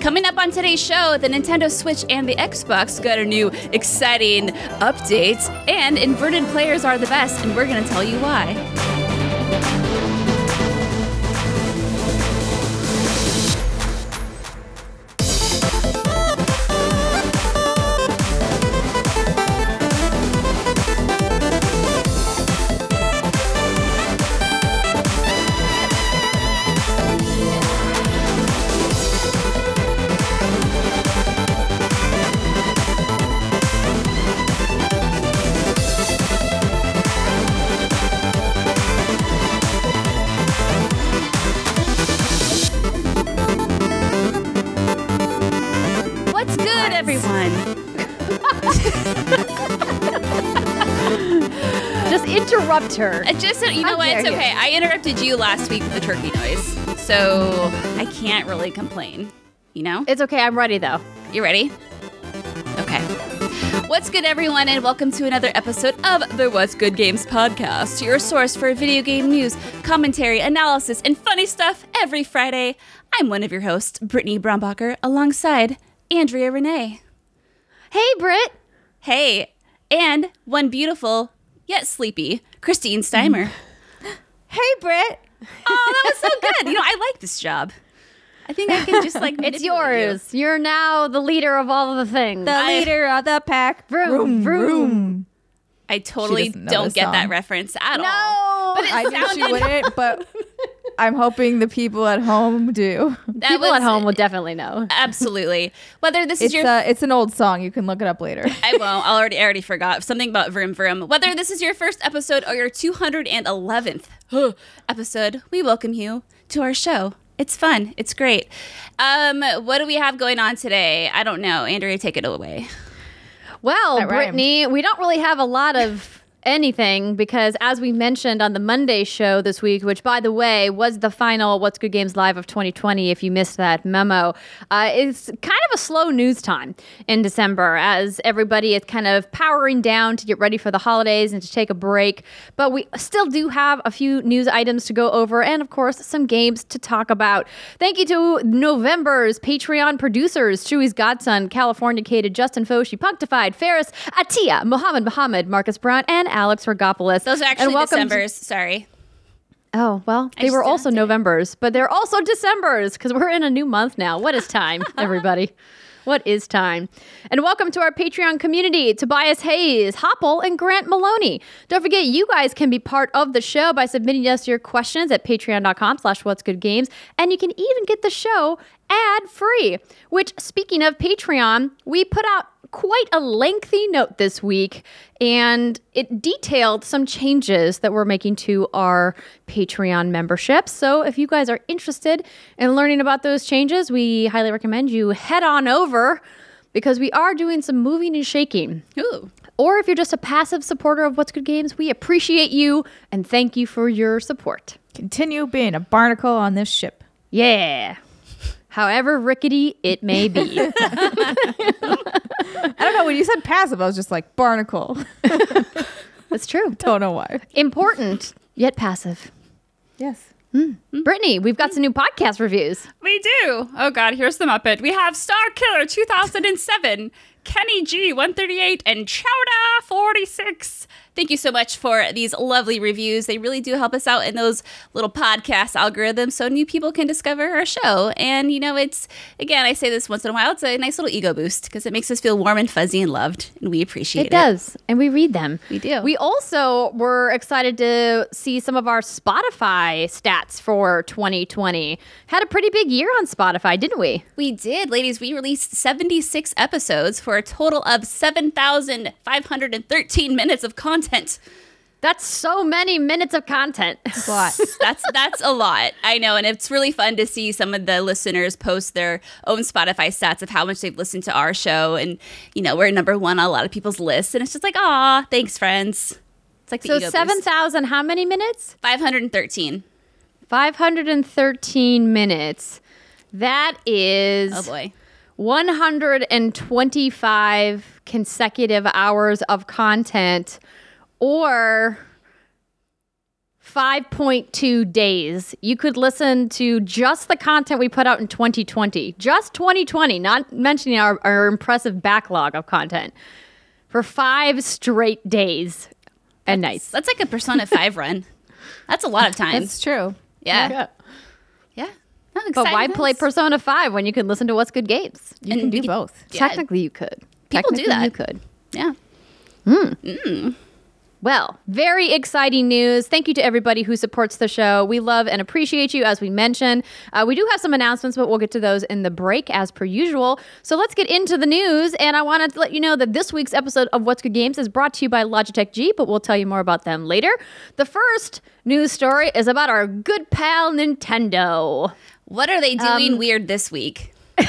Coming up on today's show, the Nintendo Switch and the Xbox got a new exciting update, and inverted players are the best, and we're going to tell you why. Her. Uh, Just so you know How what, it's dare you. okay. I interrupted you last week with the turkey noise, so I can't really complain. You know? It's okay. I'm ready though. You ready? Okay. What's good, everyone, and welcome to another episode of the What's Good Games podcast, your source for video game news, commentary, analysis, and funny stuff every Friday. I'm one of your hosts, Brittany Brombacher, alongside Andrea Rene. Hey, Britt. Hey, and one beautiful yet sleepy Christine Steimer. Hey, Britt. oh, that was so good. You know, I like this job. I think I can just like It's manipulate you. yours. You. are now the leader of all of the things. The I- leader of the pack. Vroom, vroom. I totally don't this get that reference at no. all. But it I knew she wouldn't, but I'm hoping the people at home do. that People was- at home will definitely know. absolutely. Whether this is It's your uh, it's an old song. You can look it up later. I won't. I already I already forgot something about vroom vroom. Whether this is your first episode or your 211th episode, we welcome you to our show. It's fun. It's great. Um, what do we have going on today? I don't know. Andrea, take it away. Well, Brittany, we don't really have a lot of anything because, as we mentioned on the Monday show this week, which, by the way, was the final What's Good Games Live of 2020, if you missed that memo, uh, it's kind of a slow news time in December as everybody is kind of powering down to get ready for the holidays and to take a break. But we still do have a few news items to go over and, of course, some games to talk about. Thank you to November's Patreon producers Chewy's Godson, California Californicated, Justin Foshi, Punctified, Ferris, Atia, Mohammed Mohammed, Marcus Brown, and Alex Regopoulos. Those are actually welcome to- December's. Sorry. oh, well, they were also. November's, but they're also December's because we're in a new month now. What is time, everybody? What is time? And welcome to our Patreon community Tobias Hayes, Hopple, and Grant Maloney. Don't forget, you guys can be part of the show by submitting us your questions at patreon.com slash what's good games. And you can even get the show ad free. Which, speaking of Patreon, we put out quite a lengthy note this week, and it detailed some changes that we're making to our Patreon membership. So, if you guys are interested in learning about those changes, we highly recommend you head on over because we are doing some moving and shaking. Ooh. Or if you're just a passive supporter of What's Good Games, we appreciate you and thank you for your support. Continue being a barnacle on this ship. Yeah. However rickety it may be. I don't know. When you said passive, I was just like barnacle. That's true. don't know why. Important, yet passive. Yes. Hmm. Brittany, we've got some new podcast reviews. We do. Oh God, here's the Muppet. We have Star Killer 2007, Kenny G 138, and Chowda 46. Thank you so much for these lovely reviews. They really do help us out in those little podcast algorithms so new people can discover our show. And you know, it's again, I say this once in a while, it's a nice little ego boost because it makes us feel warm and fuzzy and loved, and we appreciate it. It does, and we read them. We do. We also were excited to see some of our Spotify stats for 2020. Had a pretty big year on Spotify, didn't we? We did, ladies. We released 76 episodes for a total of 7,513 minutes of content. That's so many minutes of content. It's a lot. that's that's a lot. I know, and it's really fun to see some of the listeners post their own Spotify stats of how much they've listened to our show, and you know we're number one on a lot of people's lists, and it's just like, aw, thanks, friends. It's like the So seven thousand. How many minutes? five hundred and thirteen. Five hundred and thirteen minutes. That is Oh boy, 125 consecutive hours of content or 5.2 days. You could listen to just the content we put out in 2020, just 2020, not mentioning our, our impressive backlog of content for five straight days and nights. that's like a Persona Five run. That's a lot of time. It's true. yeah, yeah. I'm But why play Persona 5 when you can listen to What's Good Games? You And can do we both. Yeah. Technically, you could. People do that. You could. Yeah. Hmm. Mm. Well, very exciting news. Thank you to everybody who supports the show. We love and appreciate you, as we mentioned. Uh, we do have some announcements, but we'll get to those in the break as per usual. So let's get into the news. And I want to let you know that this week's episode of What's Good Games is brought to you by Logitech G, but we'll tell you more about them later. The first news story is about our good pal Nintendo. What are they doing Um, weird this week?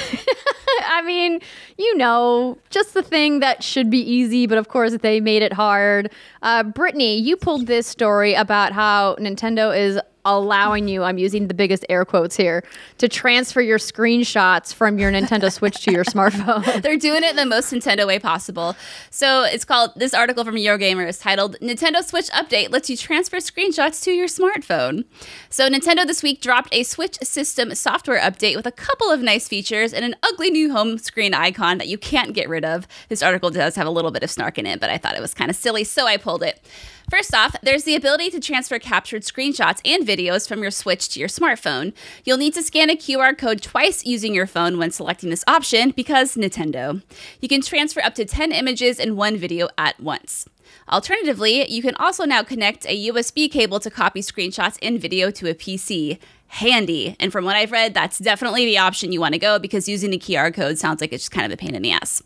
I mean, you know, just the thing that should be easy, but of course they made it hard. Uh, Brittany, you pulled this story about how Nintendo is allowing you, I'm using the biggest air quotes here, to transfer your screenshots from your Nintendo Switch to your smartphone. They're doing it in the most Nintendo way possible. So it's called this article from Eurogamer is titled Nintendo Switch Update lets you transfer screenshots to your smartphone. So Nintendo this week dropped a Switch system software update with a couple of nice features and an ugly new home screen icon that you can't get rid of. This article does have a little bit of snark in it, but I thought it was kind of silly, so I pulled it. First off, there's the ability to transfer captured screenshots and videos from your Switch to your smartphone. You'll need to scan a QR code twice using your phone when selecting this option because Nintendo. You can transfer up to 10 images and one video at once. Alternatively, you can also now connect a USB cable to copy screenshots and video to a PC. Handy. And from what I've read, that's definitely the option you want to go because using the QR code sounds like it's just kind of a pain in the ass.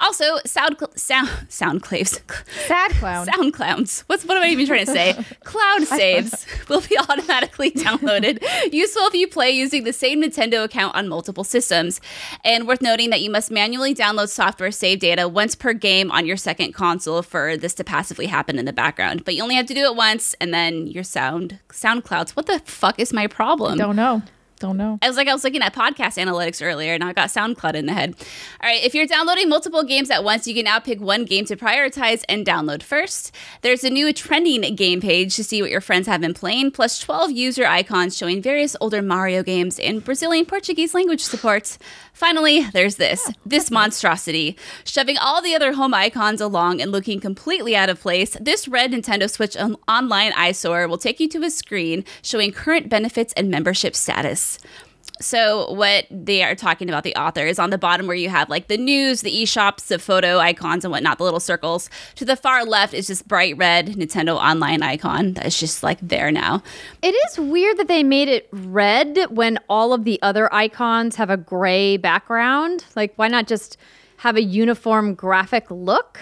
Also, sound sound sound claves. Sad clown. Sound clowns. What's what am I even trying to say? Cloud saves will be automatically downloaded. Useful if you play using the same Nintendo account on multiple systems. And worth noting that you must manually download software save data once per game on your second console for this to passively happen in the background. But you only have to do it once, and then your sound sound clouds. What the fuck is my problem? Don't know. Don't know. I was like, I was looking at podcast analytics earlier and I got SoundCloud in the head. All right, if you're downloading multiple games at once, you can now pick one game to prioritize and download first. There's a new trending game page to see what your friends have been playing, plus 12 user icons showing various older Mario games and Brazilian Portuguese language support. Finally, there's this this monstrosity. Shoving all the other home icons along and looking completely out of place, this red Nintendo Switch on- online eyesore will take you to a screen showing current benefits and membership status. So what they are talking about the author is on the bottom where you have like the news, the eShops, the photo icons and whatnot, the little circles. To the far left is this bright red Nintendo online icon that is just like there now. It is weird that they made it red when all of the other icons have a gray background. Like, why not just have a uniform graphic look?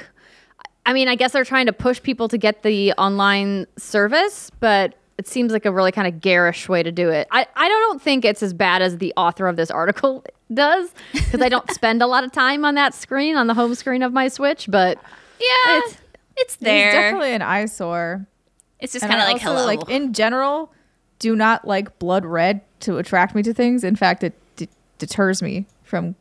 I mean, I guess they're trying to push people to get the online service, but it seems like a really kind of garish way to do it. I, I don't think it's as bad as the author of this article does because I don't spend a lot of time on that screen, on the home screen of my Switch, but Yeah, It's- it's, It's there. definitely an eyesore. It's just kind of like also, hello. Like in general, do not like blood red to attract me to things. In fact, it d- deters me from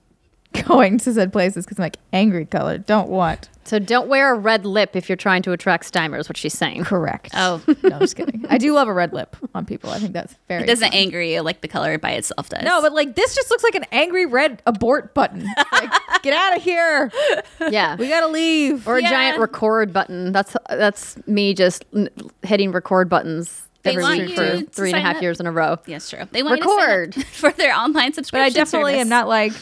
going to said places because I'm like angry color. Don't want. so don't wear a red lip if you're trying to attract Steimer, is what she's saying. Correct. Oh. no, I'm just kidding. I do love a red lip on people. I think that's very. it doesn't fun. anger you like the color by itself does. No, but like this just looks like an angry red abort button. Like, get out of here. Yeah. We gotta leave. or a Yeah. giant record button. That's that's me just n- hitting record buttons They every want week you for to three and a sign half up. years in a row. Yes, true. They want Record. you to sign up for their online subscription. but subscription. I definitely service. am not like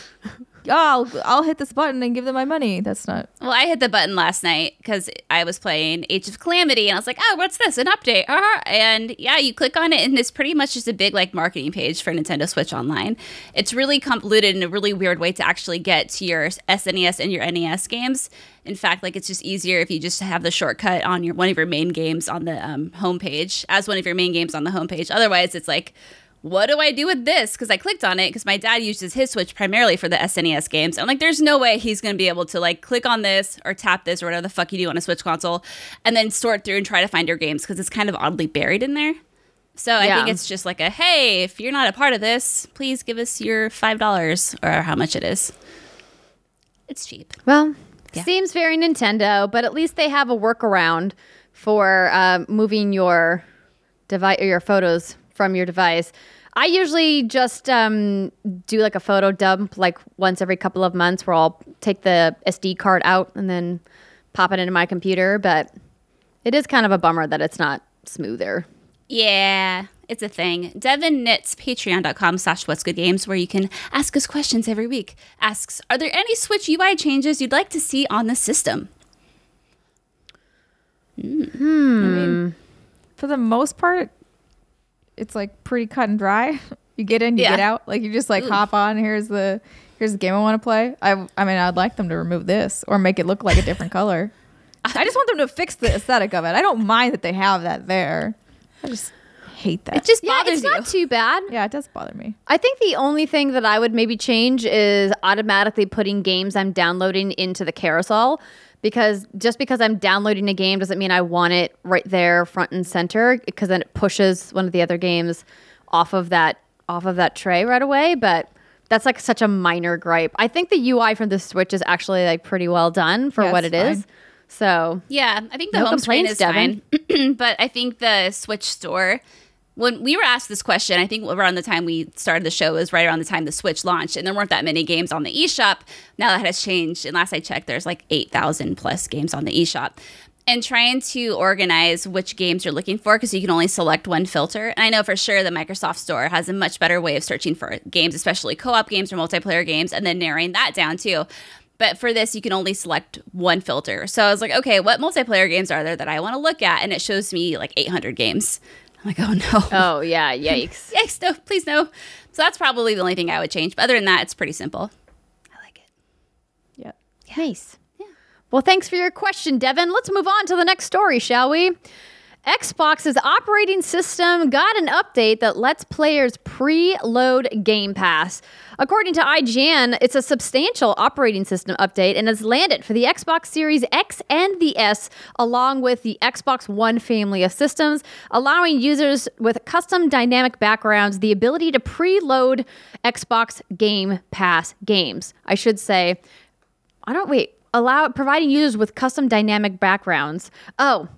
oh, I'll, I'll hit this button and give them my money. That's not. Well, I hit the button last night because I was playing Age of Calamity, and I was like, "Oh, what's this? An update?" Uh-huh. And yeah, you click on it, and it's pretty much just a big like marketing page for Nintendo Switch Online. It's really convoluted in a really weird way to actually get to your SNES and your NES games. In fact, like it's just easier if you just have the shortcut on your one of your main games on the um, homepage as one of your main games on the homepage. Otherwise, it's like what do I do with this? Because I clicked on it because my dad uses his Switch primarily for the SNES games. I'm like, there's no way he's going to be able to like click on this or tap this or whatever the fuck you do on a Switch console and then sort through and try to find your games because it's kind of oddly buried in there. So I Yeah. think it's just like a hey, if you're not a part of this, please give us your five dollars or how much it is. It's cheap. Well, Yeah. seems very Nintendo, but at least they have a workaround for uh, moving your device or your photos from your device. I usually just um, do like a photo dump, like once every couple of months, where I'll take the SD card out and then pop it into my computer. But it is kind of a bummer that it's not smoother. Yeah, it's a thing. Devin Knits, patreon.com slash what's good games, where you can ask us questions every week. Asks, are there any Switch UI changes you'd like to see on the system? I mean, for the most part, it's like pretty cut and dry. You get in, you Yeah. get out. Like you just like mm. hop on. Here's the here's the game I want to play. I I mean, I'd like them to remove this or make it look like a different color. I just want them to fix the aesthetic of it. I don't mind that they have that there. I just hate that. It just Yeah, bothers it's not too bad. yeah, it does bother me. I think the only thing that I would maybe change is automatically putting games I'm downloading into the carousel because just because I'm downloading a game doesn't mean I want it right there front and center because then it pushes one of the other games off of that off of that tray right away, but that's like such a minor gripe. I think the UI from the Switch is actually like pretty well done for Yeah, what it is. fine. So, Yeah, I think the No home screen is fine. but I think the Switch store, when we were asked this question, I think around the time we started the show was right around the time the Switch launched, and there weren't that many games on the eShop. Now that has changed, and last I checked, there's like 8,000 plus games on the eShop. And trying to organize which games you're looking for because you can only select one filter. And I know for sure the Microsoft Store has a much better way of searching for games, especially co op games or multiplayer games, and then narrowing that down too. But for this, you can only select one filter. So I was like, okay, what multiplayer games are there that I want to look at? And it shows me like 800 games. I'm like, oh no. oh yeah, yikes. Yikes, no, please no. So that's probably the only thing I would change. But other than that, it's pretty simple. I like it. Yeah. Nice. Yeah. Well, thanks for your question, Devin. Let's move on to the next story, shall we? Xbox's operating system got an update that lets players preload Game Pass. According to IGN, it's a substantial operating system update and has landed for the Xbox Series X and the S, along with the Xbox One family of systems, allowing users with custom dynamic backgrounds the ability to preload Xbox Game Pass games. I should say, I don't wait. Allow providing users with custom dynamic backgrounds. Oh,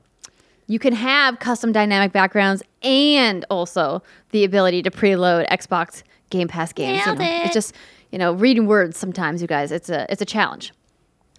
you can have custom dynamic backgrounds and also the ability to preload Xbox Game Pass games. You Nailed know, it. It's just you know reading words sometimes, you guys. It's a it's a challenge.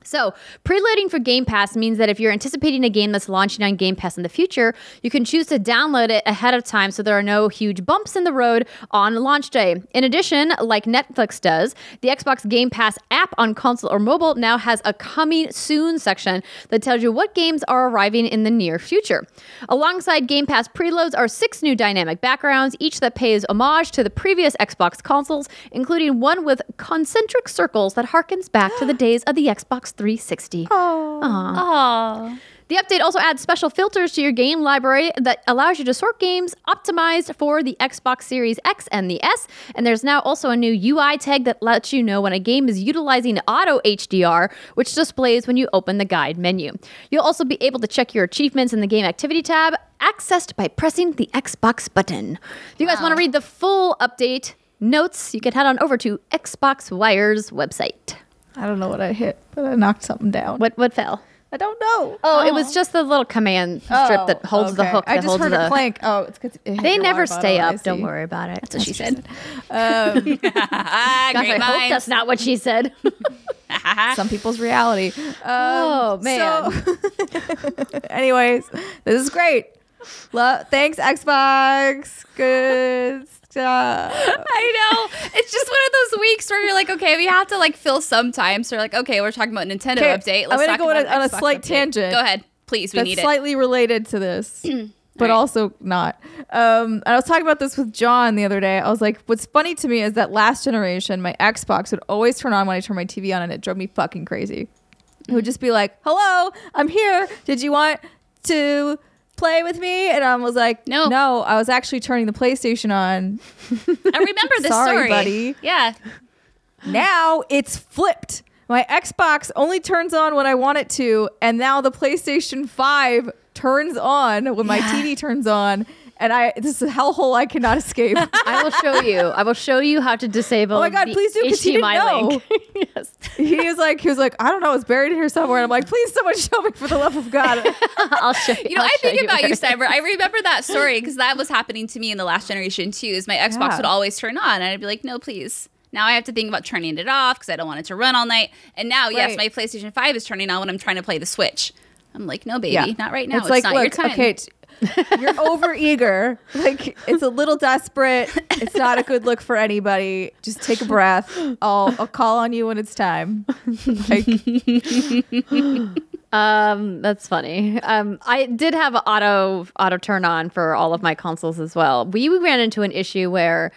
So, preloading for Game Pass means that if you're anticipating a game that's launching on Game Pass in the future, you can choose to download it ahead of time so there are no huge bumps in the road on launch day. In addition, like Netflix does, the Xbox Game Pass app on console or mobile now has a coming soon section that tells you what games are arriving in the near future. Alongside Game Pass preloads are six new dynamic backgrounds, each that pays homage to the previous Xbox consoles, including one with concentric circles that harkens back to the days of the Xbox 360. Oh. The update also adds special filters to your game library that allows you to sort games optimized for the Xbox Series X and the S. And there's now also a new UI tag that lets you know when a game is utilizing auto HDR, which displays when you open the guide menu. You'll also be able to check your achievements in the game activity tab, accessed by pressing the Xbox button. If you guys want to read the full update notes, you can head on over to Xbox Wire's website. I don't know what I hit, but I knocked something down. What what fell? I don't know. Oh, it was just the little command strip that holds the okay. hook. I just heard the, it clank. Oh, it's because They never stay up. Don't worry about it. That's what she said. Um, ah, Gosh, I hope that's not what she said. some people's reality. Um, oh man. so- anyways, this is great. Lo- thanks, Xbox. Good Stop. I know. It's just one of those weeks where you're like, okay, we have to like fill some time. So we're like, okay, we're talking about Nintendo update. I'm Let's gonna talk go on a- on a slight update. tangent. Go ahead, please. We That's need it. slightly related to this, but right. also not. Um, and I was talking about this with John the other day. I was like, what's funny to me is that last generation, my Xbox would always turn on when I turned my TV on, and it drove me fucking crazy. It would just be like, "Hello, I'm here. Did you want to play with me?" And I was like, No. no." I was actually turning the PlayStation on. I remember this Sorry, story, buddy. Yeah. Now it's flipped. My Xbox only turns on when I want it to, and now the PlayStation 5 turns on when my TV turns on. And I this is a hellhole I cannot escape. I will show you. I will show you how to disable. Oh my God, the please do, 'cause he didn't know. yes, he was like, he was like, I don't know, it's buried in here somewhere. And I'm like, please, someone show me for the love of God. I'll show you. You know, I'll I show think about where you, Cyber. I remember that story because that was happening to me in the last generation too. Is my Xbox Yeah. would always turn on, and I'd be like, "No, please." Now I have to think about turning it off because I don't want it to run all night. And now, yes, my PlayStation Five is turning on when I'm trying to play the Switch. I'm like, "No, baby, not right now. It's, like, not look, your time." okay, t- you're over eager. Like it's a little desperate. It's not a good look for anybody. Just take a breath. I'll I'll call on you when it's time. Like, Um, that's funny. Um, I did have an auto auto turn on for all of my consoles as well. We, we ran into an issue where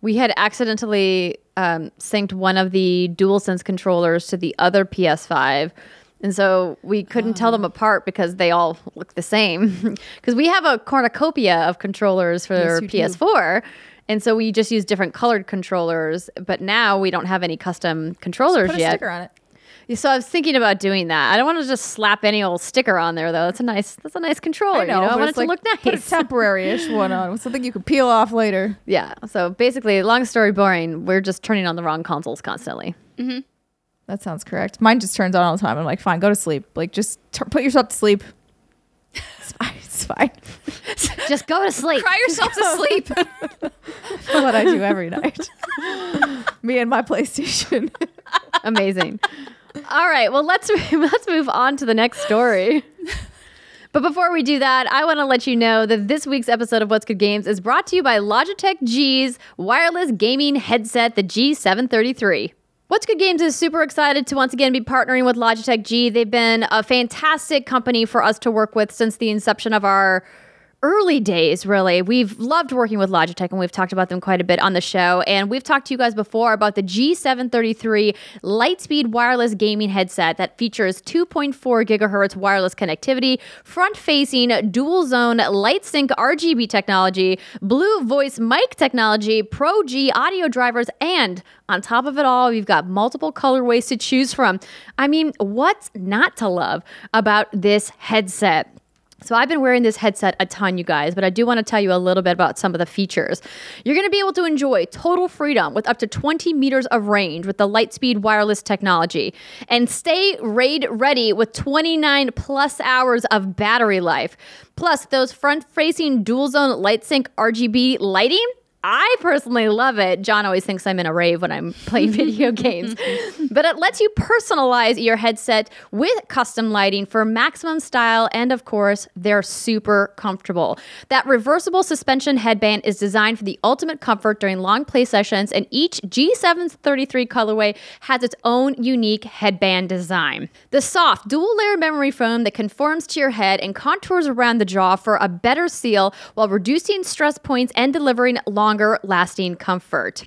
we had accidentally um, synced one of the DualSense controllers to the other PS5. And so we couldn't tell them oh. apart because they all look the same. Because we have a cornucopia of controllers for Yes. PS4. And so we just use different colored controllers. But now we don't have any custom controllers put a sticker on it. So I was thinking about doing that. I don't want to just slap any old sticker on there though. That's a nice that's a nice controller. I know. you know, I want it it's to like, look Put a nice. temporary-ish one on, something you can peel off later. yeah. So basically, long story boring, we're just turning on the wrong consoles constantly. Mm-hmm. That sounds correct. Mine just turns on all the time. I'm like, fine, go to sleep. Like, just tur put yourself to sleep. It's fine. It's fine. Just go to sleep. Cry yourself to sleep. What I do every night. Me and my PlayStation. Amazing. All right, well let's let's move on to the next story. But before we do that, I want to let you know that this week's episode of What's Good Games is brought to you by Logitech G's wireless gaming headset, the G733. What's Good Games is super excited to once again be partnering with Logitech G. They've been a fantastic company for us to work with since the inception of our early days, really. We've loved working with Logitech and we've talked about them quite a bit on the show. And we've talked to you guys before about the G733 Lightspeed wireless gaming headset that features 2.4 gigahertz wireless connectivity, front facing dual zone light sync RGB technology, blue voice mic technology, Pro G audio drivers, and on top of it all, we've got multiple colorways to choose from. I mean, what's not to love about this headset? So I've been wearing this headset a ton, you guys, but I do want to tell you a little bit about some of the features. You're going to be able to enjoy total freedom with up to 20 meters of range with the Lightspeed wireless technology and stay raid ready with 29 plus hours of battery life. Plus, those front-facing dual zone light sync RGB lighting I personally love it. John always thinks I'm in a rave when I'm playing video games. But it lets you personalize your headset with custom lighting for maximum style. And of course, they're super comfortable. That reversible suspension headband is designed for the ultimate comfort during long play sessions. And each G733 colorway has its own unique headband design. The soft dual layer memory foam that conforms to your head and contours around the jaw for a better seal while reducing stress points and delivering longer lasting comfort.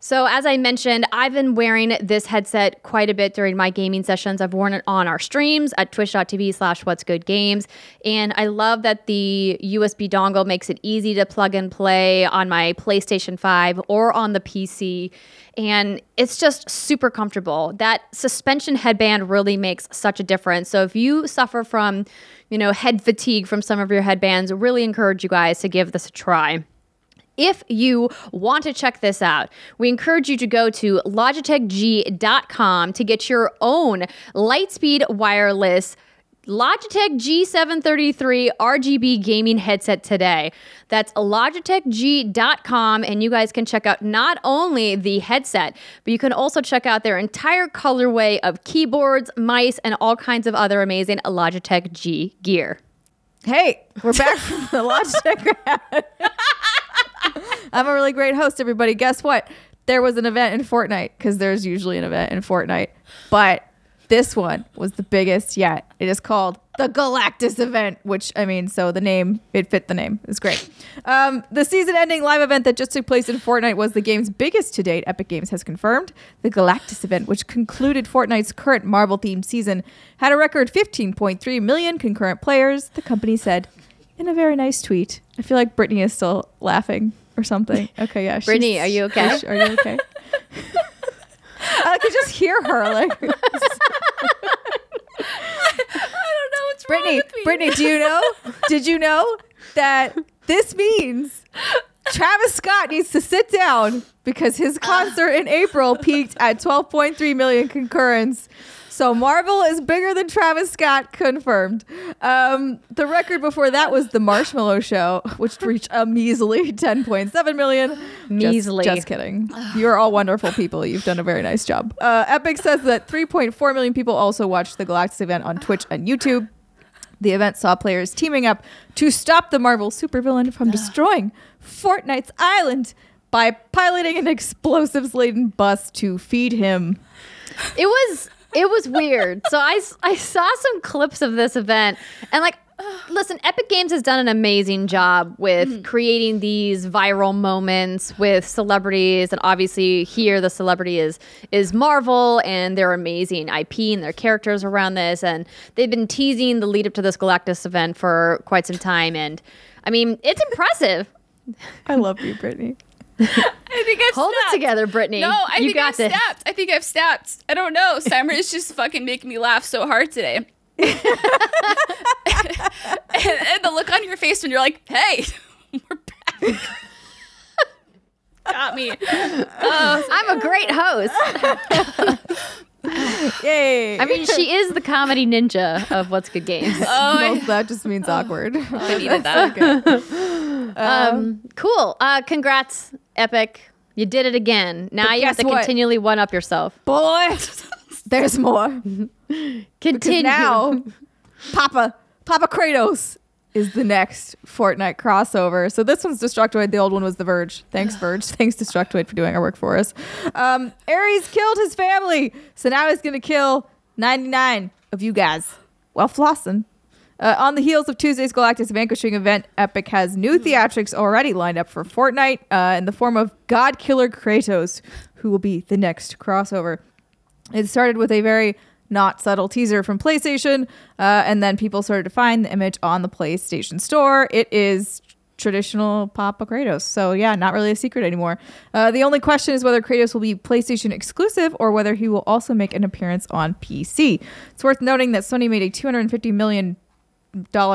So, as I mentioned, I've been wearing this headset quite a bit during my gaming sessions. I've worn it on our streams at twitch.tv slash what's good games. And I love that the USB dongle makes it easy to plug and play on my PlayStation 5 or on the PC. And it's just super comfortable. That suspension headband really makes such a difference. So, if you suffer from, you know, head fatigue from some of your headbands, really encourage you guys to give this a try. If you want to check this out, we encourage you to go to logitechg.com to get your own Lightspeed wireless Logitech G733 RGB gaming headset today. That's logitechg.com and you guys can check out not only the headset, but you can also check out their entire colorway of keyboards, mice, and all kinds of other amazing Logitech G gear. Hey, we're back from the Logitech. I'm a really great host, everybody. Guess what? There was an event in Fortnite because there's usually an event in Fortnite, but this one was the biggest yet. It is called the Galactus event, which I mean, so the name it fit the name. It's great. Um, the season-ending live event that just took place in Fortnite was the game's biggest to date. Epic Games has confirmed the Galactus event, which concluded Fortnite's current Marvel-themed season, had a record 15.3 million concurrent players. The company said in a very nice tweet. I feel like Brittany is still laughing or something. Okay, yeah. she's- Brittany, are you okay? Are you okay? I could just hear her like I don't know what's Brittany, wrong with me. Brittany, do you know? Did you know that this means Travis Scott needs to sit down because his concert ah. in April peaked at 12.3 million concurrents. So Marvel is bigger than Travis Scott, confirmed. Um, the record before that was the Marshmello Show, which reached a measly 10.7 million. Just- Measly. Just, kidding. You're all wonderful people. You've done a very nice job. Uh, Epic says that 3.4 million people also watched the Galactus event on Twitch and YouTube. The event saw players teaming up to stop the Marvel supervillain from destroying Fortnite's island by piloting an explosives laden bus to feed him. It was it was weird. So I, I saw some clips of this event and like listen, Epic Games has done an amazing job with mm. creating these viral moments with celebrities and obviously here the celebrity is is Marvel and their amazing IP and their characters around this and they've been teasing the lead up to this Galactus event for quite some time and I mean, it's impressive. I love you, Brittany. I think I've Hold it together, Brittany. No, I you think got I've this. snapped. I think I've snapped. I don't know. Summer is just fucking making me laugh so hard today. and, and the look on your face when you're like, "Hey, we're back." Got me. Oh, I'm a great host. Yay. I mean, she is the comedy ninja of What's Good Games. oh, I, that just means awkward. I needed that. Um, cool. Uh, congrats, Epic. You did it again. Now But you have to what? continually one up yourself. Boy, there's more. Because Continue. now, Papa, Papa Kratos is the next Fortnite crossover. So this one's Destructoid. The old one was The Verge. Thanks, Verge. Thanks, Destructoid, for doing our work for us. Um, Ares killed his family. So now he's going to kill 99 of you guys while flossing. Uh, on the heels of Tuesday's Galactus Vanquishing event, Epic has new theatrics already lined up for Fortnite uh, in the form of God Killer Kratos, who will be the next crossover. It started with a very not subtle teaser from PlayStation, uh, and then people started to find the image on the PlayStation Store. It is traditional Papa Kratos. So, yeah, not really a secret anymore. Uh, the only question is whether Kratos will be PlayStation exclusive or whether he will also make an appearance on PC. It's worth noting that Sony made a $250 million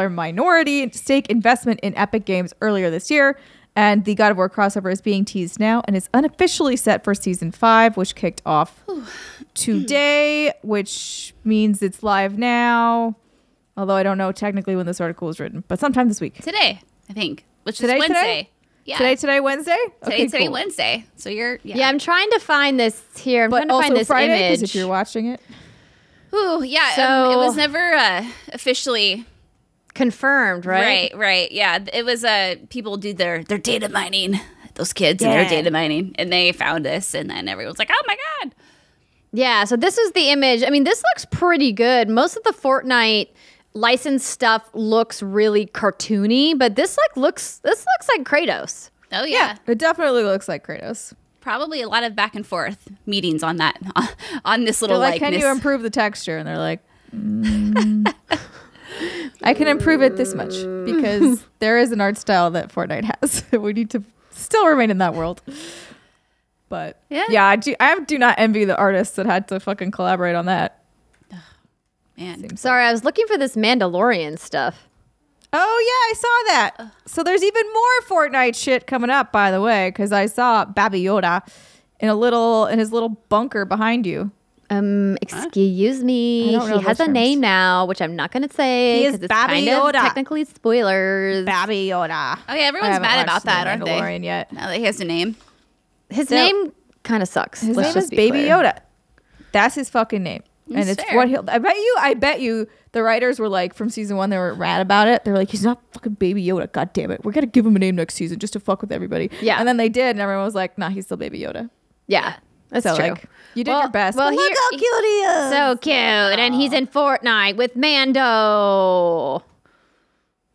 minority stake investment in Epic Games earlier this year. And the God of War crossover is being teased now and is unofficially set for season five, which kicked off today, which means it's live now. Although I don't know technically when this article was written, but sometime this week. Today, I think, which Today, is today? Wednesday. Yeah. Today, today, Wednesday? today, Okay, today, cool. Wednesday. So you're yeah. yeah, I'm trying to find this here. I'm But trying to also find this Friday, image. if you're watching it. Ooh, yeah. um, So- it was never uh, officially Confirmed, right? Right, right. Yeah, it was uh people do their their data mining. Those kids and their data mining, and they found this, and then everyone's like, "Oh my god!" Yeah, so this is the image. I mean, this looks pretty good. Most of the Fortnite licensed stuff looks really cartoony, but this like looks this looks like Kratos. Oh yeah, It definitely looks like Kratos. probably a lot of back and forth meetings on that on this They're little like, can you improve the texture? And they're like, mm, I can improve it this much because there is an art style that Fortnite has. we need to still remain in that world. But Yeah. yeah, I do, I do not envy the artists that had to fucking collaborate on that. Man, Sorry, I was looking for this Mandalorian stuff. Oh yeah, I saw that. So there's even more Fortnite shit coming up, by the way, because I saw Baby Yoda in a little in his little bunker behind you. Um, excuse me. don't He has those a terms. name now, which I'm not going to say He is because it's Baby kind of Yoda. technically spoilers. Baby Yoda. Oh, yeah, everyone's mad about that, aren't they? Mandalorian Yet. now that he has a name. His So- name kind of sucks. His Let's name just is Baby clear. Yoda. That's his fucking name. and That's it's fair. what he'll. I bet you. I bet you. The writers were like from season one. They were rad about it. They're like, "He's not fucking Baby Yoda. God damn it. We're gonna give him a name next season just to fuck with everybody." Yeah. And then they did, and everyone was like, "Nah, he's still Baby Yoda." Yeah, that's so true. like, you did Well- your best. well, But look here- how cute he is. So cute. And he's in Fortnite with Mando,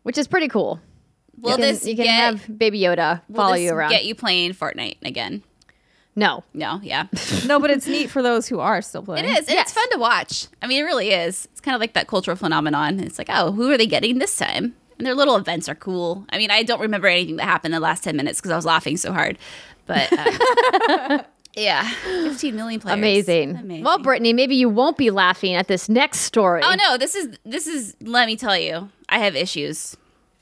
which is pretty cool. Will you can, this you can get have Baby Yoda will follow this you around? Get you playing Fortnite again? no. No, yeah. no, but it's neat for those who are still playing. is. and Yes. It's fun to watch. I mean, it really is. It's kind of like that cultural phenomenon. It's like, oh, who are they getting this time? And their little events are cool. I mean, I don't remember anything that happened in the last 10 minutes because I was laughing so hard. But um, yeah, 15 million players. Amazing. Amazing. Well, Brittany, maybe you won't be laughing at this next story. oh, no, this is, this is, let me tell you, I have issues.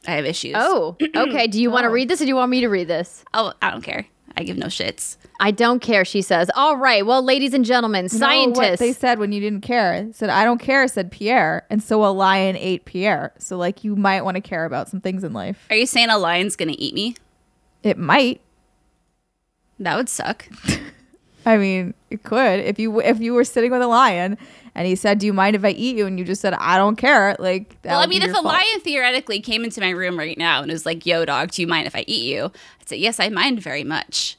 I have issues. Oh, okay. Do you want to oh. read this or do you want me to read this? Oh, I don't care. I give no shits. I don't care, she says. All right. Well, ladies and gentlemen, You know what scientists. they said when you didn't care. It said, I don't care, said Pierre. And so a lion ate Pierre. So, like, you might want to care about some things in life. Are you saying a lion's going to eat me? It might. That would suck. I mean, it could. If you if you were sitting with a lion and he said, Do you mind if I eat you? And you just said, I don't care. Like, that Well, I mean, if a fault. lion theoretically came into my room right now and was like, "Yo, dog, do you mind if I eat you?" I'd say, "Yes, I mind very much."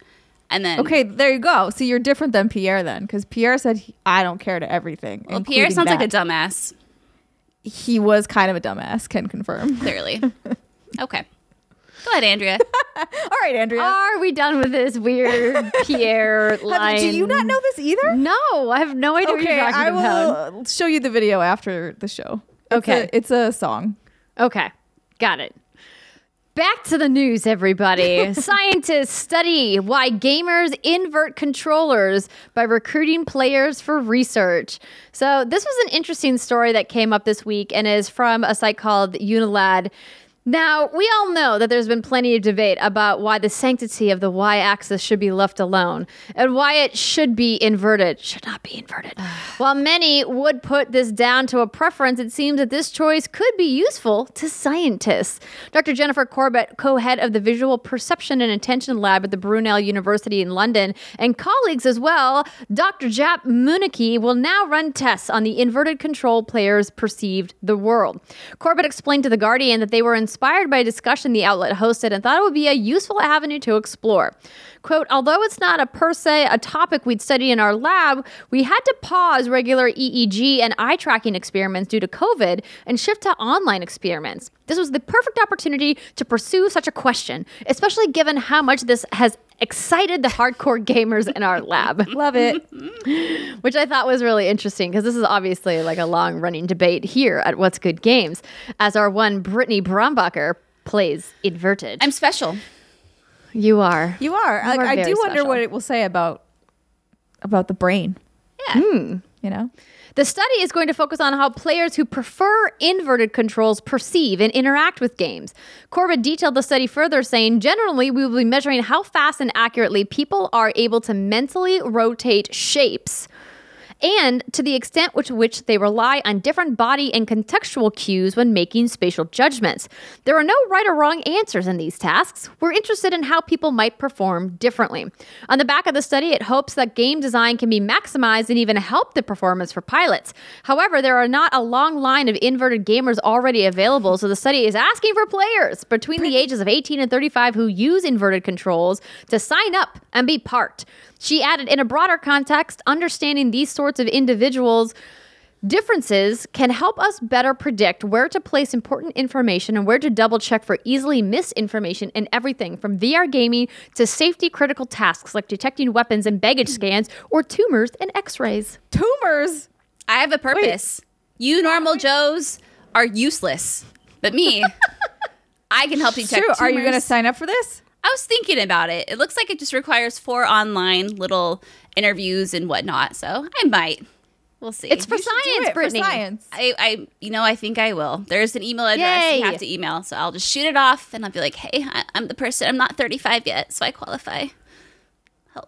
And then, Okay, there you go. So you're different than Pierre then, because Pierre said, he, I don't care to everything. well, Pierre sounds like a dumbass. He was kind of a dumbass, can confirm. Clearly. okay, go ahead, Andrea. All right, Andrea. Are we done with this weird Pierre line? do you not know this either? No, I have no idea Okay, I about. will show you the video after the show. It's Okay. a, it's a song. Okay, got it. Back to the news, everybody. Scientists study why gamers invert controllers by recruiting players for research. So, this was an interesting story that came up this week and is from a site called Unilad. Now, we all know that there's been plenty of debate about why the sanctity of the y axis should be left alone and why it should be inverted. Should not be inverted. While many would put this down to a preference, it seems that this choice could be useful to scientists. Dr. Jennifer Corbett, co head of the Visual Perception and Attention Lab at the Brunel University in London, and colleagues as well, Dr. Jaap Munneke will now run tests on the inverted control players perceived the world. Corbett explained to The Guardian that they were inspired by a discussion the outlet hosted and thought it would be a useful avenue to explore. Quote, although it's not a per se a topic we'd study in our lab, we had to pause regular EEG and eye tracking experiments due to COVID and shift to online experiments. This was the perfect opportunity to pursue such a question, especially given how much this has excited the hardcore gamers in our lab Love it. which I thought was really interesting because this is obviously like a long running debate here at What's Good Games, as our one Brittany Brombacher plays inverted. I'm special. you are. You are. like, are I do very wonder what it will say about about the brain. Yeah. Hmm. You know, The study is going to focus on how players who prefer inverted controls perceive and interact with games. Corbett detailed the study further, saying generally we will be measuring how fast and accurately people are able to mentally rotate shapes. And to the extent with which they rely on different body and contextual cues when making spatial judgments. There are no right or wrong answers in these tasks. We're interested in how people might perform differently. On the back of the study, it hopes that game design can be maximized and even help the performance for pilots. However, there are not a long line of inverted gamers already available, so the study is asking for players between the ages of 18 and 35 who use inverted controls to sign up and be part. She added, in a broader context, understanding these sorts of individuals' differences can help us better predict where to place important information and where to double check for easily misinformation in everything from VR gaming to safety critical tasks like detecting weapons and baggage mm. scans or tumors and x rays. tumors. I have a purpose. You normal Joes are useless, but me, I can help detect. True. Are you going to sign up for this? I was thinking about it. It looks like it just requires four online little interviews and whatnot. So I might. We'll see. It's for You science, it for Brittany. science. I, I, you know, I think I will. There's an email address Yay. you have to email, so I'll just shoot it off, and I'll be like, "Hey, I, I'm the person. I'm not 35 yet, so I qualify."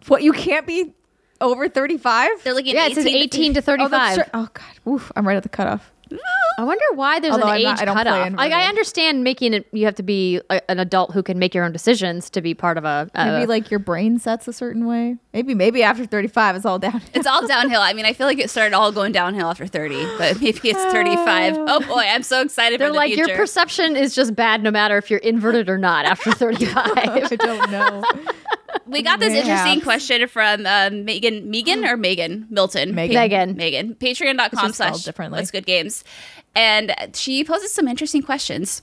What you can't be over thirty five? They're looking. Yeah, at it says 18 18 to Oh, 35. that's true. Oh God. Oof, I'm right at the cutoff. I wonder why there's Although an I'm age not- I don't play cutoff. Like inverted. I understand making it, you have to be a, an adult who can make your own decisions to be part of a. a Maybe like your brain sets a certain way. Maybe maybe after 35 it's all down. It's all downhill. I mean, I feel like it started all going downhill after 30, but maybe it's 35. Ah. Oh boy, I'm so excited they're for the like future. your perception is just bad no matter if you're inverted or not after 35. I don't know. We got this interesting question from um, Megan, Megan or Megan Milton. Megan. Megan. Megan. Patreon.com slash differently. What's Good Games. And she poses some interesting questions.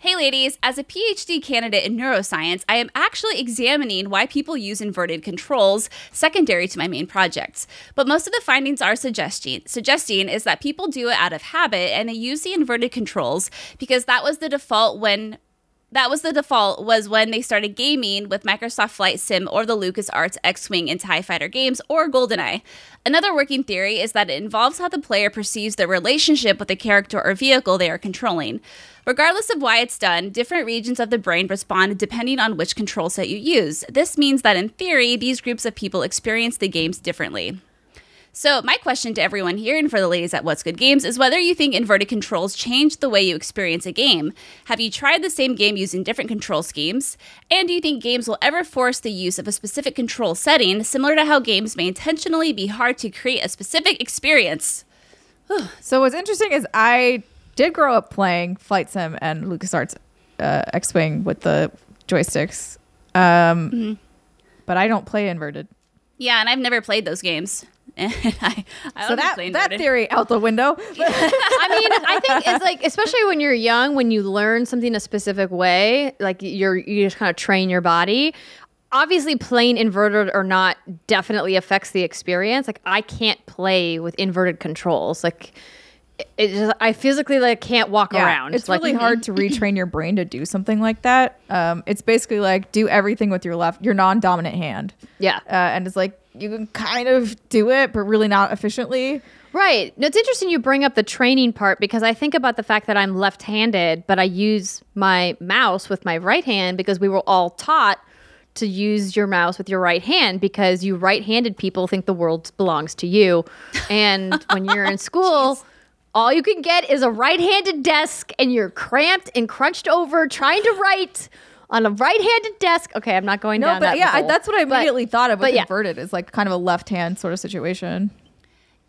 Hey ladies, as a PhD candidate in neuroscience, I am actually examining why people use inverted controls secondary to my main projects. But most of the findings are suggesting suggesting is that people do it out of habit and they use the inverted controls because that was the default when that was the default was when they started gaming with Microsoft Flight Sim or the LucasArts X-Wing and TIE Fighter games or GoldenEye. Another working theory is that it involves how the player perceives their relationship with the character or vehicle they are controlling. Regardless of why it's done, different regions of the brain respond depending on which control set you use. This means that in theory, these groups of people experience the games differently. So, my question to everyone here and for the ladies at What's Good Games is whether you think inverted controls change the way you experience a game. Have you tried the same game using different control schemes? And do you think games will ever force the use of a specific control setting, similar to how games may intentionally be hard to create a specific experience? So what's interesting is I did grow up playing Flight Sim and LucasArts uh, X-wing with the joysticks, um, Mm-hmm. but I don't play inverted. Yeah, and I've never played those games. And I, I So that that theory out the window. I mean, I think it's like, especially when you're young, when you learn something a specific way, like you're you just kind of train your body. Obviously, playing inverted or not definitely affects the experience. Like I can't play with inverted controls. Like it, just, I physically like can't walk around. It's like, really hard to retrain your brain to do something like that. Um, it's basically like do everything with your left, your non-dominant hand. Yeah. uh, and it's like you can kind of do it, but really not efficiently. Right. No, it's interesting you bring up the training part because I think about the fact that I'm left handed, but I use my mouse with my right hand because we were all taught to use your mouse with your right hand because you right handed people think the world belongs to you. And when you're in school, all you can get is a right handed desk and you're cramped and crunched over trying to write. On a right-handed desk. Okay, I'm not going No, down but that yeah, I, hole. that's what I But- immediately thought of with but yeah. inverted. Is like kind of a left hand sort of situation.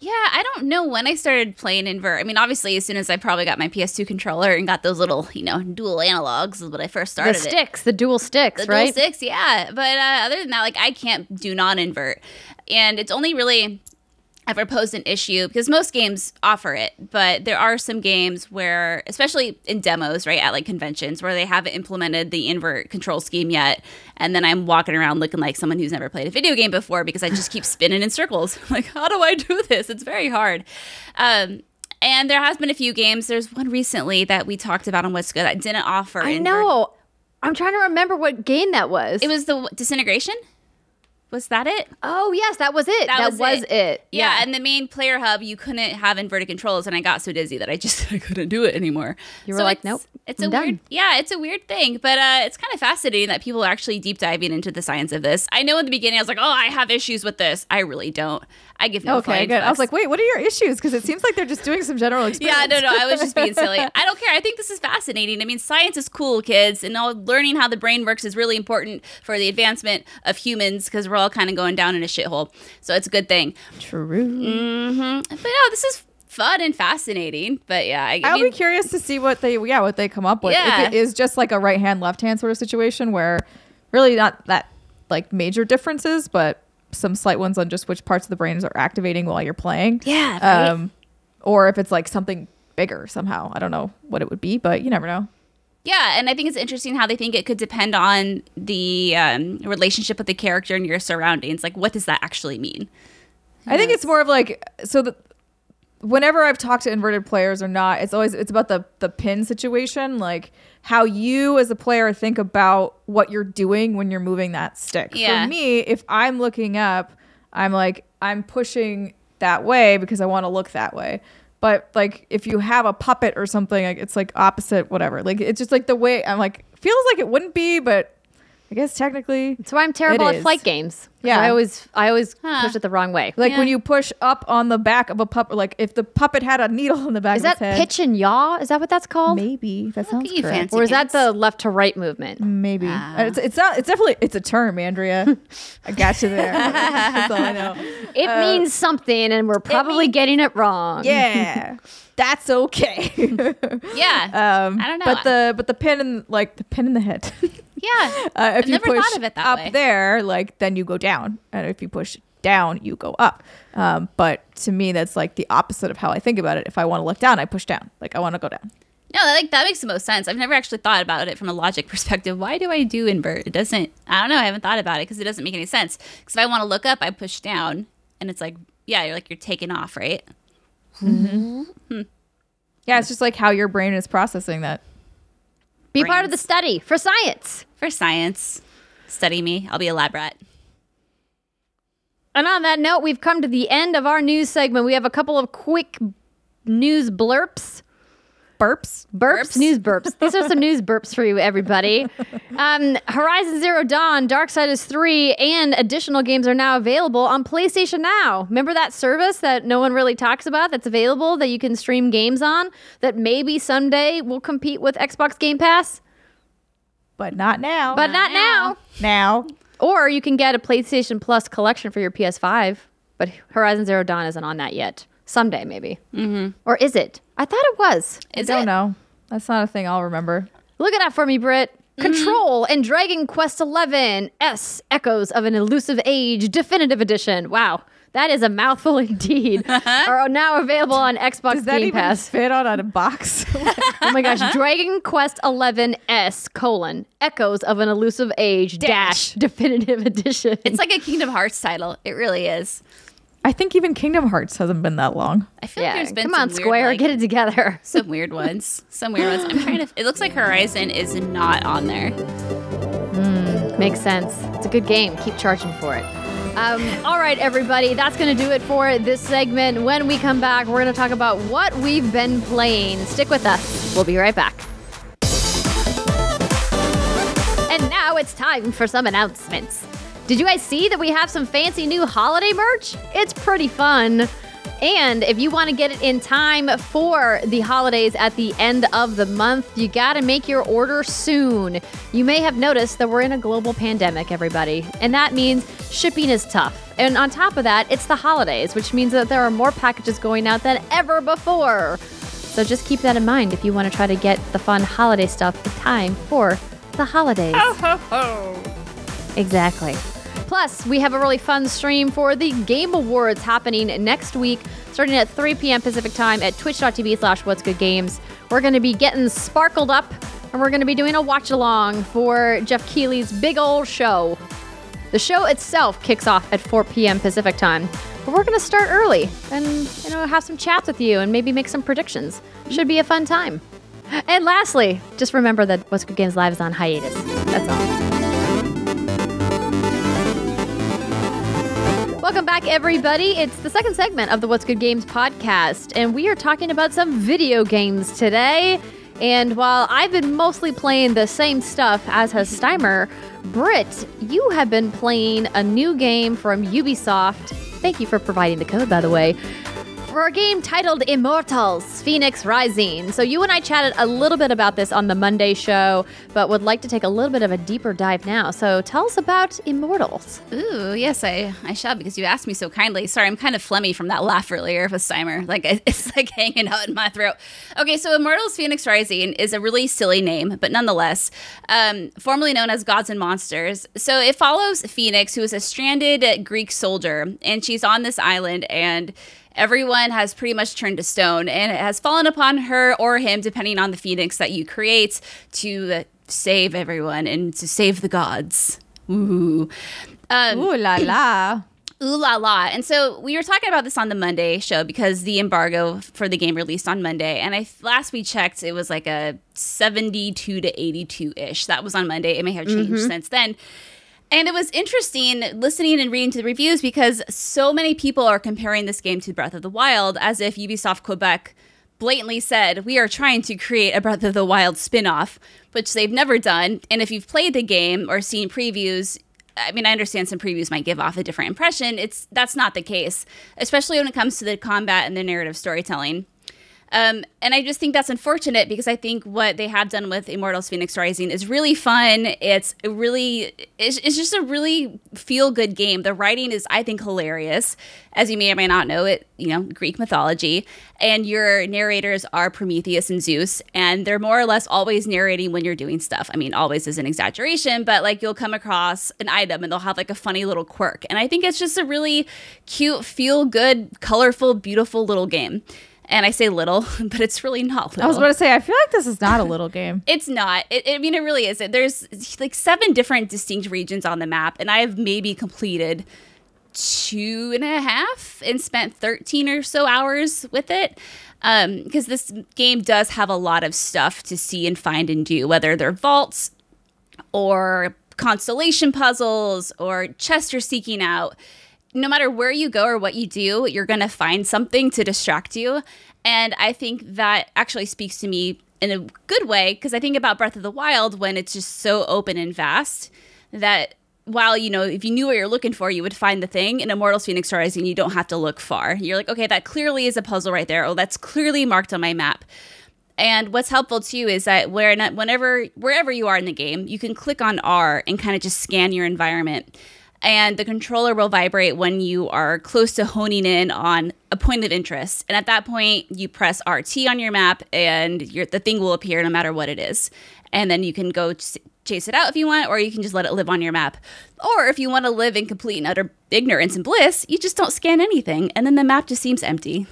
Yeah, I don't know when I started playing invert. I mean, obviously, as soon as I probably got my PS2 controller and got those little, you know, dual analogs is when I first the started it. sticks, the dual sticks, The right? dual sticks, yeah. But uh, other than that, like I can't do non-invert, and it's only really ever posed an issue because most games offer it, but there are some games where, especially in demos, right at like conventions, where they haven't implemented the invert control scheme yet, and then I'm walking around looking like someone who's never played a video game before because I just keep spinning in circles. like, how do I do this? It's very hard. Um, and there has been a few games. There's one recently that we talked about on What's Good that didn't offer. I invert- know. I'm trying to remember what game that was. It was the disintegration. Was that it? oh yes, that was it. That, was, it. Yeah. and the main player hub, you couldn't have inverted controls, and I got so dizzy that I just I couldn't do it anymore. You were So like, "Nope, It's I'm a weird, done." yeah, it's a weird thing, but uh, it's kind of fascinating that people are actually deep diving into the science of this. I know in the beginning I was like, oh, I have issues with this. I really don't. I give no Okay, good. I was like, wait, what are your issues? Because it seems like they're just doing some general experiments. Yeah, no, no, I was just being silly. I don't care. I think this is fascinating. I mean, science is cool, kids, and all learning how the brain works is really important for the advancement of humans because we're all kind of going down in a shithole. So it's a good thing. True. Mm-hmm. But no, this is fun and fascinating. But yeah, I, I I'll mean, be curious to see what they, yeah, what they come up with. Yeah. If it is just like a right hand, left hand sort of situation where really not that like major differences, but some slight ones on just which parts of the brains are activating while you're playing. Yeah, right. Um, or if it's like something bigger somehow. I don't know what it would be, but you never know. yeah, and I think it's interesting how they think it could depend on the um, relationship with the character and your surroundings. Like, what does that actually mean? I think it's more of like so the whenever I've talked to inverted players or not, it's always it's about the the pin situation, like how you as a player think about what you're doing when you're moving that stick. Yeah. For me, if I'm looking up, I'm like I'm pushing that way because I want to look that way. But like if you have a puppet or something, like it's like opposite whatever. Like it's just like the way I'm like feels like it wouldn't be, but I guess technically, That's why I'm terrible at is. flight games. Yeah. I always I always Huh. push it the wrong way. like when you push up on the back of a puppet, like if the puppet had a needle in the back Is of that its head. pitch and yaw? Is that what that's called? Maybe that sounds you, correct. fancy. Or is that the left to right movement? Maybe. Uh, it's it's not. It's definitely it's a term, Andrea. I got you there. That's all I know. It means something, and we're probably getting it wrong. Yeah, that's okay. Yeah. um, I don't know. But the but the pin in like the pin in the head. Yeah. uh, if I've you never push thought of it that up way. there, like then you go down, and if you push down, you go up. Um, but to me, that's like the opposite of how I think about it. If I want to look down, I push down. Like I want to go down. No, like that makes the most sense. I've never actually thought about it from a logic perspective. Why do I do invert? It doesn't. I don't know. I haven't thought about it because it doesn't make any sense. Because if I want to look up, I push down, and it's like, yeah, you're like you're taking off, right? Yeah, it's just like how your brain is processing that. Be part of the study for science. For science, study me. I'll be a lab rat. And on that note, we've come to the end of our news segment. We have a couple of quick news blurps. Burps. Burps, Burps. news burps. These are some news burps for you, everybody. Um, Horizon Zero Dawn, Darksiders 3, and additional games are now available on PlayStation Now. Remember that service that no one really talks about that's available that you can stream games on that maybe someday will compete with Xbox Game Pass? But not now. But not now. now. Or you can get a PlayStation Plus collection for your PS5, but Horizon Zero Dawn isn't on that yet. Someday, maybe. Mm-hmm. Or is it? I thought it was. Is I don't it? know. That's not a thing I'll remember. Look it up for me, Britt. Control and Dragon Quest XI S Echoes of an Elusive Age Definitive Edition. Wow, that is a mouthful indeed. Uh-huh. are now available on Xbox Does that Game even Pass. fit on a box? Oh my gosh, Dragon Quest XI S colon Echoes of an Elusive Age dash, Dash. Definitive Edition. It's like a Kingdom Hearts title. It really is. I think even Kingdom Hearts hasn't been that long. I feel like there's been come some on, weird, Square, like- get it together. some weird ones. Some weird ones. I'm trying to. It looks like Horizon is not on there. Hmm, makes sense. It's a good game. Keep charging for it. Um, all right, everybody, that's going to do it for this segment. When we come back, we're going to talk about what we've been playing. Stick with us. We'll be right back. And now it's time for some announcements. Did you guys see that we have some fancy new holiday merch? It's pretty fun. And if you want to get it in time for the holidays at the end of the month, you got to make your order soon. You may have noticed that we're in a global pandemic, everybody, and that means shipping is tough. And on top of that, it's the holidays, which means that there are more packages going out than ever before. So just keep that in mind if you want to try to get the fun holiday stuff in time for the holidays. Oh, exactly. Plus, we have a really fun stream for the Game Awards happening next week, starting at 3 p.m. Pacific time at twitch.tv slash what's good games. We're going to be getting sparkled up, and we're going to be doing a watch along for Geoff Keighley's big old show. The show itself kicks off at 4 p.m. Pacific time, but we're going to start early and you know have some chats with you and maybe make some predictions. Should be a fun time. And lastly, just remember that What's Good Games Live is on hiatus. That's all. Welcome back, everybody. It's the second segment of the What's Good Games podcast, and we are talking about some video games today. And while I've been mostly playing the same stuff as has Steimer, Britt, you have been playing a new game from Ubisoft. Thank you for providing the code, by the way. For a game titled Immortals Phoenix Rising. So, you and I chatted a little bit about this on the Monday show, but would like to take a little bit of a deeper dive now. So, tell us about Immortals. Ooh, yes, I, I shall because you asked me so kindly. Sorry, I'm kind of phlegmy from that laugh earlier with Steimer. Like it's like hanging out in my throat. Okay, so Immortals Phoenix Rising is a really silly name, but nonetheless, um, formerly known as Gods and Monsters. So it follows Phoenix, who is a stranded Greek soldier, and she's on this island and. Everyone has pretty much turned to stone, and it has fallen upon her or him, depending on the phoenix that you create, to save everyone and to save the gods. Ooh. Um, Ooh la la. Ooh la la. And so we were talking about this on the Monday show because the embargo for the game released on Monday. And I last we checked, it was like a 72 to 82 ish. That was on Monday. It may have changed since then. And it was interesting listening and reading to the reviews because so many people are comparing this game to Breath of the Wild as if Ubisoft Quebec blatantly said, we are trying to create a Breath of the Wild spin off, which they've never done. And if you've played the game or seen previews, I mean, I understand some previews might give off a different impression. It's that's not the case, especially when it comes to the combat and the narrative storytelling. Um, and I just think that's unfortunate because I think what they have done with Immortals Phoenix Rising is really fun. It's really, it's, it's just a really feel good game. The writing is, I think, hilarious. As you may or may not know, it, you know, Greek mythology. And your narrators are Prometheus and Zeus. And they're more or less always narrating when you're doing stuff. I mean, always is an exaggeration, but like you'll come across an item and they'll have like a funny little quirk. And I think it's just a really cute, feel good, colorful, beautiful little game. And I say little, but it's really not little. I was about to say, I feel like this is not a little game. It's not. It, I mean, it really isn't. There's like seven different distinct regions on the map, and I have maybe completed two and a half and spent 13 or so hours with it. Because um, this game does have a lot of stuff to see and find and do, whether they're vaults or constellation puzzles or chest you're seeking out no matter where you go or what you do, you're going to find something to distract you. And I think that actually speaks to me in a good way because I think about Breath of the Wild when it's just so open and vast that while you know if you knew what you're looking for you would find the thing. In immortals phoenix rising you don't have to look far. You're like okay that clearly is a puzzle right there. Oh that's clearly marked on my map. And what's helpful too is that where whenever wherever you are in the game you can click on r and kind of just scan your environment and the controller will vibrate when you are close to honing in on a point of interest. And at that point, you press RT on your map, and the thing will appear no matter what it is. And then you can go chase it out if you want, or you can just let it live on your map. Or if you want to live in complete and utter ignorance and bliss, you just don't scan anything, and then the map just seems empty,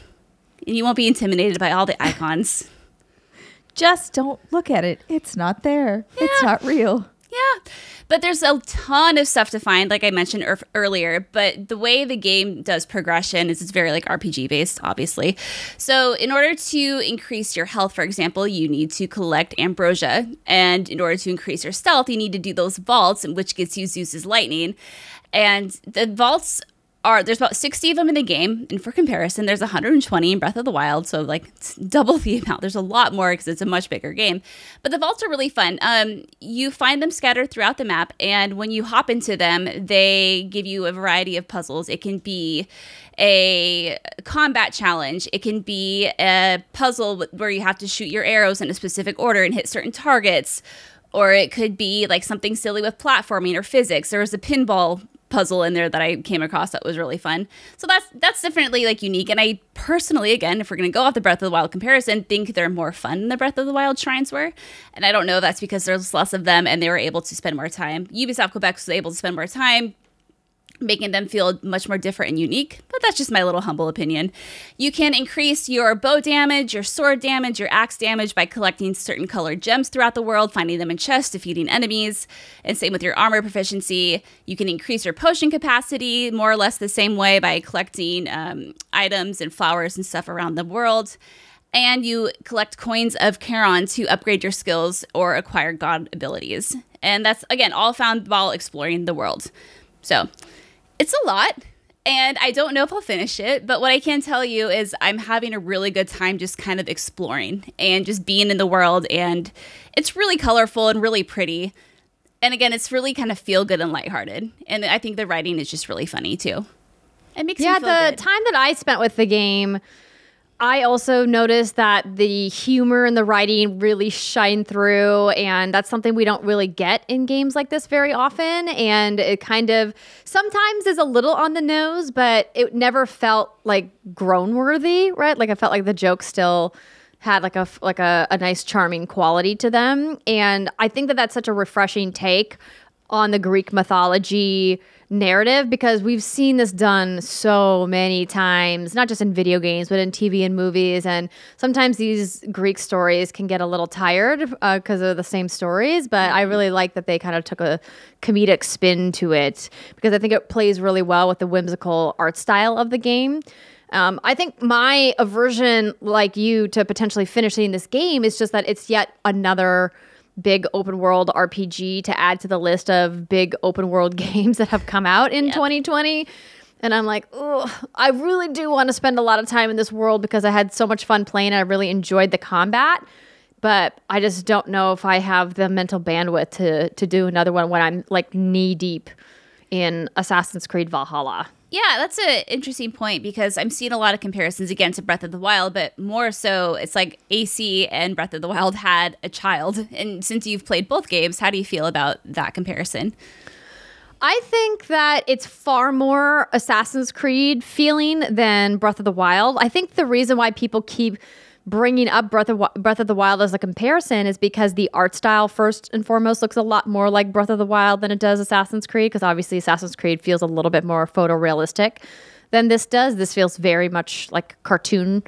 and you won't be intimidated by all the icons. just don't look at it. It's not there. Yeah. It's not real. Yeah. But there's a ton of stuff to find, like I mentioned er- earlier. But the way the game does progression is it's very like RPG based, obviously. So, in order to increase your health, for example, you need to collect ambrosia. And in order to increase your stealth, you need to do those vaults, which gets you Zeus's lightning. And the vaults are there's about 60 of them in the game and for comparison there's 120 in breath of the wild so like double the amount. There's a lot more because it's a much bigger game. But the vaults are really fun. Um, you find them scattered throughout the map and when you hop into them they give you a variety of puzzles. It can be a combat challenge. It can be a puzzle where you have to shoot your arrows in a specific order and hit certain targets or it could be like something silly with platforming or physics. There was a pinball puzzle in there that I came across that was really fun. So that's that's definitely like unique. And I personally, again, if we're gonna go off the Breath of the Wild comparison, think they're more fun than the Breath of the Wild shrines were. And I don't know that's because there's less of them and they were able to spend more time. Ubisoft Quebec was able to spend more time making them feel much more different and unique, but that's just my little humble opinion. You can increase your bow damage, your sword damage, your axe damage by collecting certain colored gems throughout the world, finding them in chests, defeating enemies, and same with your armor proficiency. You can increase your potion capacity more or less the same way by collecting um, items and flowers and stuff around the world. And you collect coins of Charon to upgrade your skills or acquire god abilities. And that's, again, all found while exploring the world. So, it's a lot and I don't know if I'll finish it, but what I can tell you is I'm having a really good time just kind of exploring and just being in the world. And it's really colorful and really pretty. And again, it's really kind of feel good and lighthearted. And I think the writing is just really funny too. It makes yeah, the good. time that I spent with the game I also noticed that the humor and the writing really shine through, and that's something we don't really get in games like this very often. And it kind of sometimes is a little on the nose, but it never felt like groan worthy, right? Like I felt like the jokes still had like a like a, a nice charming quality to them and i think that that's such a refreshing take on the greek mythology narrative because we've seen this done so many times, not just in video games, but in TV and movies. And sometimes these Greek stories can get a little tired because uh, of the same stories. But I really like that they kind of took a comedic spin to it because I think it plays really well with the whimsical art style of the game. Um, I think my aversion, like you, to potentially finishing this game is just that it's yet another big open world RPG to add to the list of big open world games that have come out in yep. 2020. And I'm like, oh, I really do want to spend a lot of time in this world because I had so much fun playing and I really enjoyed the combat. But I just don't know if I have the mental bandwidth to to do another one when I'm like knee deep in Assassin's Creed Valhalla. Yeah, that's an interesting point because I'm seeing a lot of comparisons again to Breath of the Wild, but more so it's like AC and Breath of the Wild had a child. And since you've played both games, how do you feel about that comparison? I think that it's far more Assassin's Creed feeling than Breath of the Wild. I think the reason why people keep bringing up Breath of, Breath of the Wild as a comparison is because the art style, first and foremost, looks a lot more like Breath of the Wild than it does Assassin's Creed, because obviously Assassin's Creed feels a little bit more photorealistic than this does. This feels very much like cartoon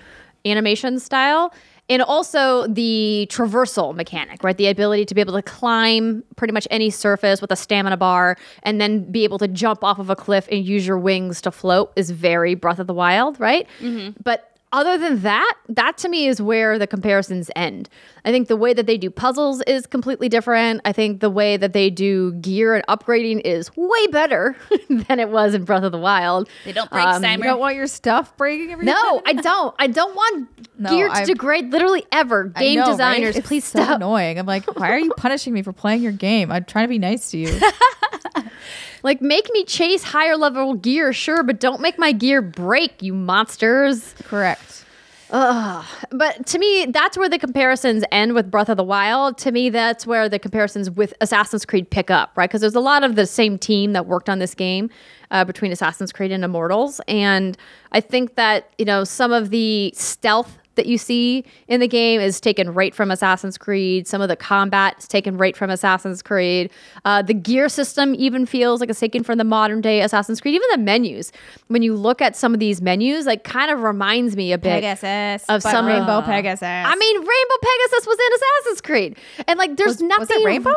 animation style. And also the traversal mechanic, right? The ability to be able to climb pretty much any surface with a stamina bar and then be able to jump off of a cliff and use your wings to float is very Breath of the Wild, right? Mm-hmm. But other than that, that to me is where the comparisons end. I think the way that they do puzzles is completely different. I think the way that they do gear and upgrading is way better than it was in Breath of the Wild. They don't break Um, You don't want your stuff breaking every No, I don't. I don't want No, gear to I- degrade literally ever. Game know, right? designers, It's please so stop. annoying. I'm like, why are you punishing me for playing your game? I'm trying to be nice to you. Like, make me chase higher level gear, sure, but don't make my gear break, you monsters. Correct. Ugh. But to me, that's where the comparisons end with Breath of the Wild. To me, that's where the comparisons with Assassin's Creed pick up, right? Because there's a lot of the same team that worked on this game uh, between Assassin's Creed and Immortals. And I think that, you know, some of the stealth that you see in the game is taken right from Assassin's Creed. Some of the combat is taken right from Assassin's Creed. Uh, the gear system even feels like it's taken from the modern day Assassin's Creed. Even the menus, when you look at some of these menus, like kind of reminds me a bit Pegasus. of some Rainbow Pegasus. I mean, Rainbow Pegasus was in Assassin's Creed, and like, there's Was- nothing. was it Rainbow?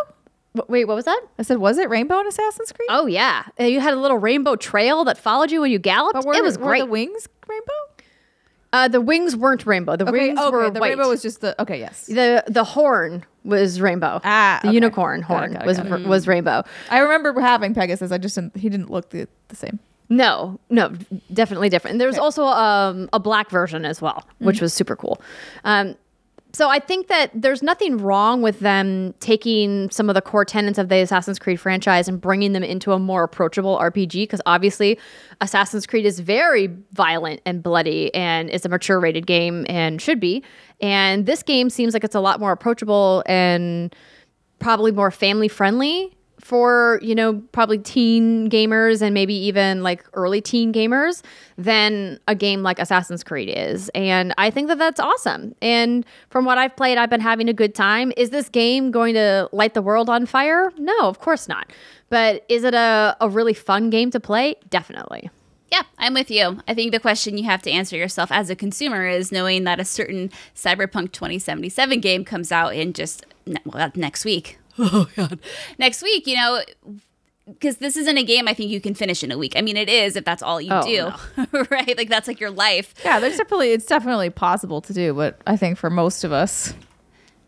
Wait, what was that? I said, was it Rainbow in Assassin's Creed? Oh yeah, you had a little rainbow trail that followed you when you galloped. were, it was were great. the wings rainbow? Uh, the wings weren't rainbow. The Okay, wings okay. were the white. rainbow was just the okay. Yes, the the horn was rainbow. Ah, the okay. unicorn horn got it, was got it. was rainbow. I remember having Pegasus. I just didn't. He didn't look the, the same. No, no, definitely different. And there's also um, a black version as well, which was super cool. Um, so I think that there's nothing wrong with them taking some of the core tenets of the Assassin's Creed franchise and bringing them into a more approachable RPG because obviously Assassin's Creed is very violent and bloody and it's a mature rated game and should be. And this game seems like it's a lot more approachable and probably more family friendly for you know probably teen gamers and maybe even like early teen gamers than a game like Assassin's Creed is. And I think that that's awesome. And from what I've played I've been having a good time. Is this game going to light the world on fire? No of course not. But is it a, a really fun game to play? Definitely. Yeah, I'm with you. I think the question you have to answer yourself as a consumer is knowing that a certain Cyberpunk 2077 game comes out in just well, next week. Oh god. Next week, you know, because this isn't a game I think you can finish in a week. I mean, it is if that's all you Oh, do, right? Like that's like your life. Yeah, there's definitely it's definitely possible to do, but I think for most of us,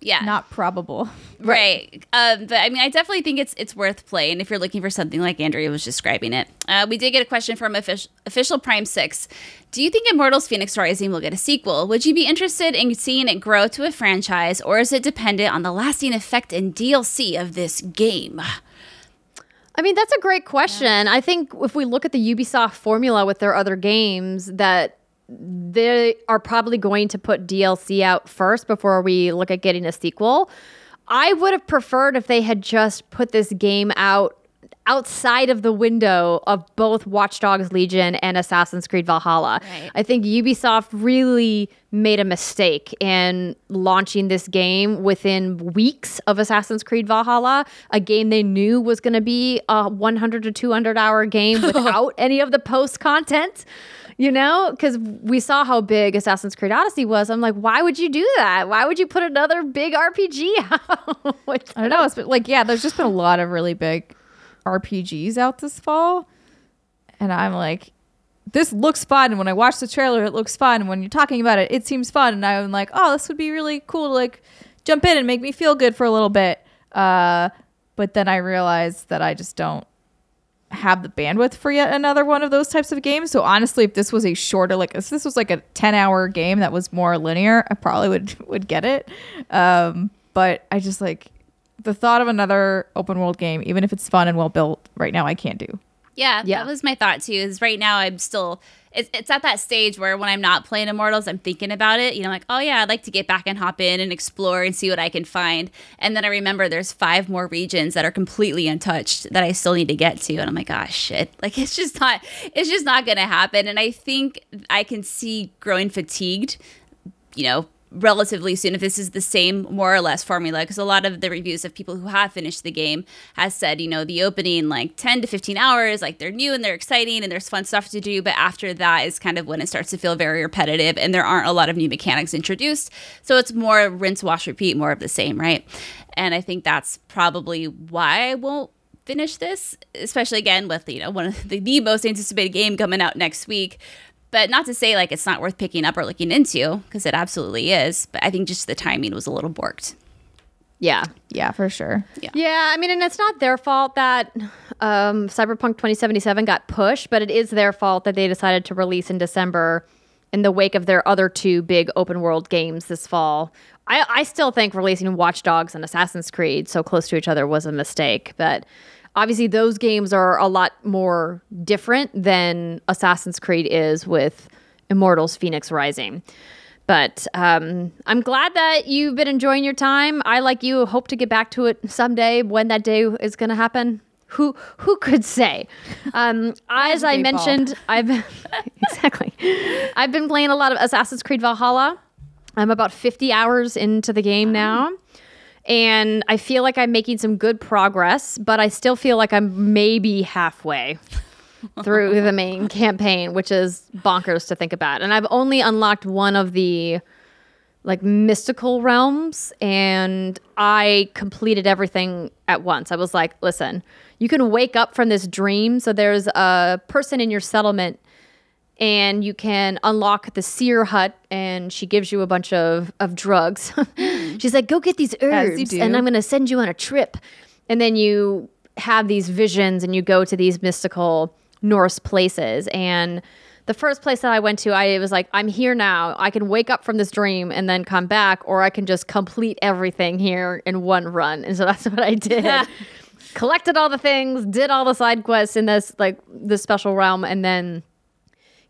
Yeah, not probable. Right. Um, but I mean, I definitely think it's it's worth playing if you're looking for something like Andrea was describing it. Uh, we did get a question from official, official Prime Six. Do you think Immortals: Phoenix Rising will get a sequel? Would you be interested in seeing it grow to a franchise, or is it dependent on the lasting effect and DLC of this game? I mean, that's a great question. I think if we look at the Ubisoft formula with their other games, that they are probably going to put DLC out first before we look at getting a sequel. I would have preferred if they had just put this game out outside of the window of both Watch Dogs Legion and Assassin's Creed Valhalla. Right. I think Ubisoft really made a mistake in launching this game within weeks of Assassin's Creed Valhalla, a game they knew was going to be a 100 to 200 hour game without any of the post content. You know, because we saw how big Assassin's Creed Odyssey was. I'm like, why would you do that? Why would you put another big RPG out? I don't know. It's been, like yeah, there's just been a lot of really big RPGs out this fall, and I'm like, this looks fun. And when I watch the trailer, it looks fun. And when you're talking about it, it seems fun. And I'm like, oh, this would be really cool to like jump in and make me feel good for a little bit. Uh, but then I realized that I just don't have the bandwidth for yet another one of those types of games. So honestly, if this was a shorter, like if this was like a ten hour game that was more linear, I probably would would get it. Um, but I just like the thought of another open world game, even if it's fun and well built. Right now, I can't do. Yeah, Yeah. that was my thought too. Is right now I'm still it's, it's at that stage where when I'm not playing Immortals, I'm thinking about it. You know, like oh yeah, I'd like to get back and hop in and explore and see what I can find. And then I remember there's five more regions that are completely untouched that I still need to get to, and I'm like, gosh, shit, like it's just not it's just not gonna happen. And I think I can see growing fatigued you know, relatively soon if this is the same more or less formula because a lot of the reviews of people who have finished the game has said you know the opening like 10 to 15 hours like they're new and they're exciting and there's fun stuff to do but after that is kind of when it starts to feel very repetitive and there aren't a lot of new mechanics introduced. So it's more rinse wash repeat more of the same right? And i think that's probably why i won't finish this especially again with you know one of the, the most anticipated game coming out next week but not to say like it's not worth picking up or looking into because it absolutely is but i think just the timing was a little borked Yeah. Yeah, for sure. Yeah, yeah. I mean, and it's not their fault that um, Cyberpunk 2077 got pushed, but it is their fault that they decided to release in December in the wake of their other two big open world games this fall. I, I still think releasing Watch Dogs and Assassin's Creed so close to each other was a mistake, but obviously those games are a lot more different than Assassin's Creed is with Immortals Phoenix Rising. But um, I'm glad that you've been enjoying your time. I, like you, hope to get back to it someday. When that day is going to happen, who who could say? Um, as I mentioned, I've exactly. I've been playing a lot of Assassin's Creed Valhalla. I'm about 50 hours into the game now. And I feel like I'm making some good progress, but I still feel like I'm maybe halfway through the main campaign, which is bonkers to think about. And I've only unlocked one of the like mystical realms and I completed everything at once. I was like, listen, you can wake up from this dream. So there's a person in your settlement and you can unlock the seer hut and she gives you a bunch of, of drugs. She's like, go get these herbs and. I'm going to send you on a trip. And then you have these visions and you go to these mystical Norse places. And the first place that I went to, I was like, I'm here now. I can wake up from this dream and then come back, or I can just complete everything here in one run. And so that's what I did. Collected all the things, did all the side quests in this like this special realm, and then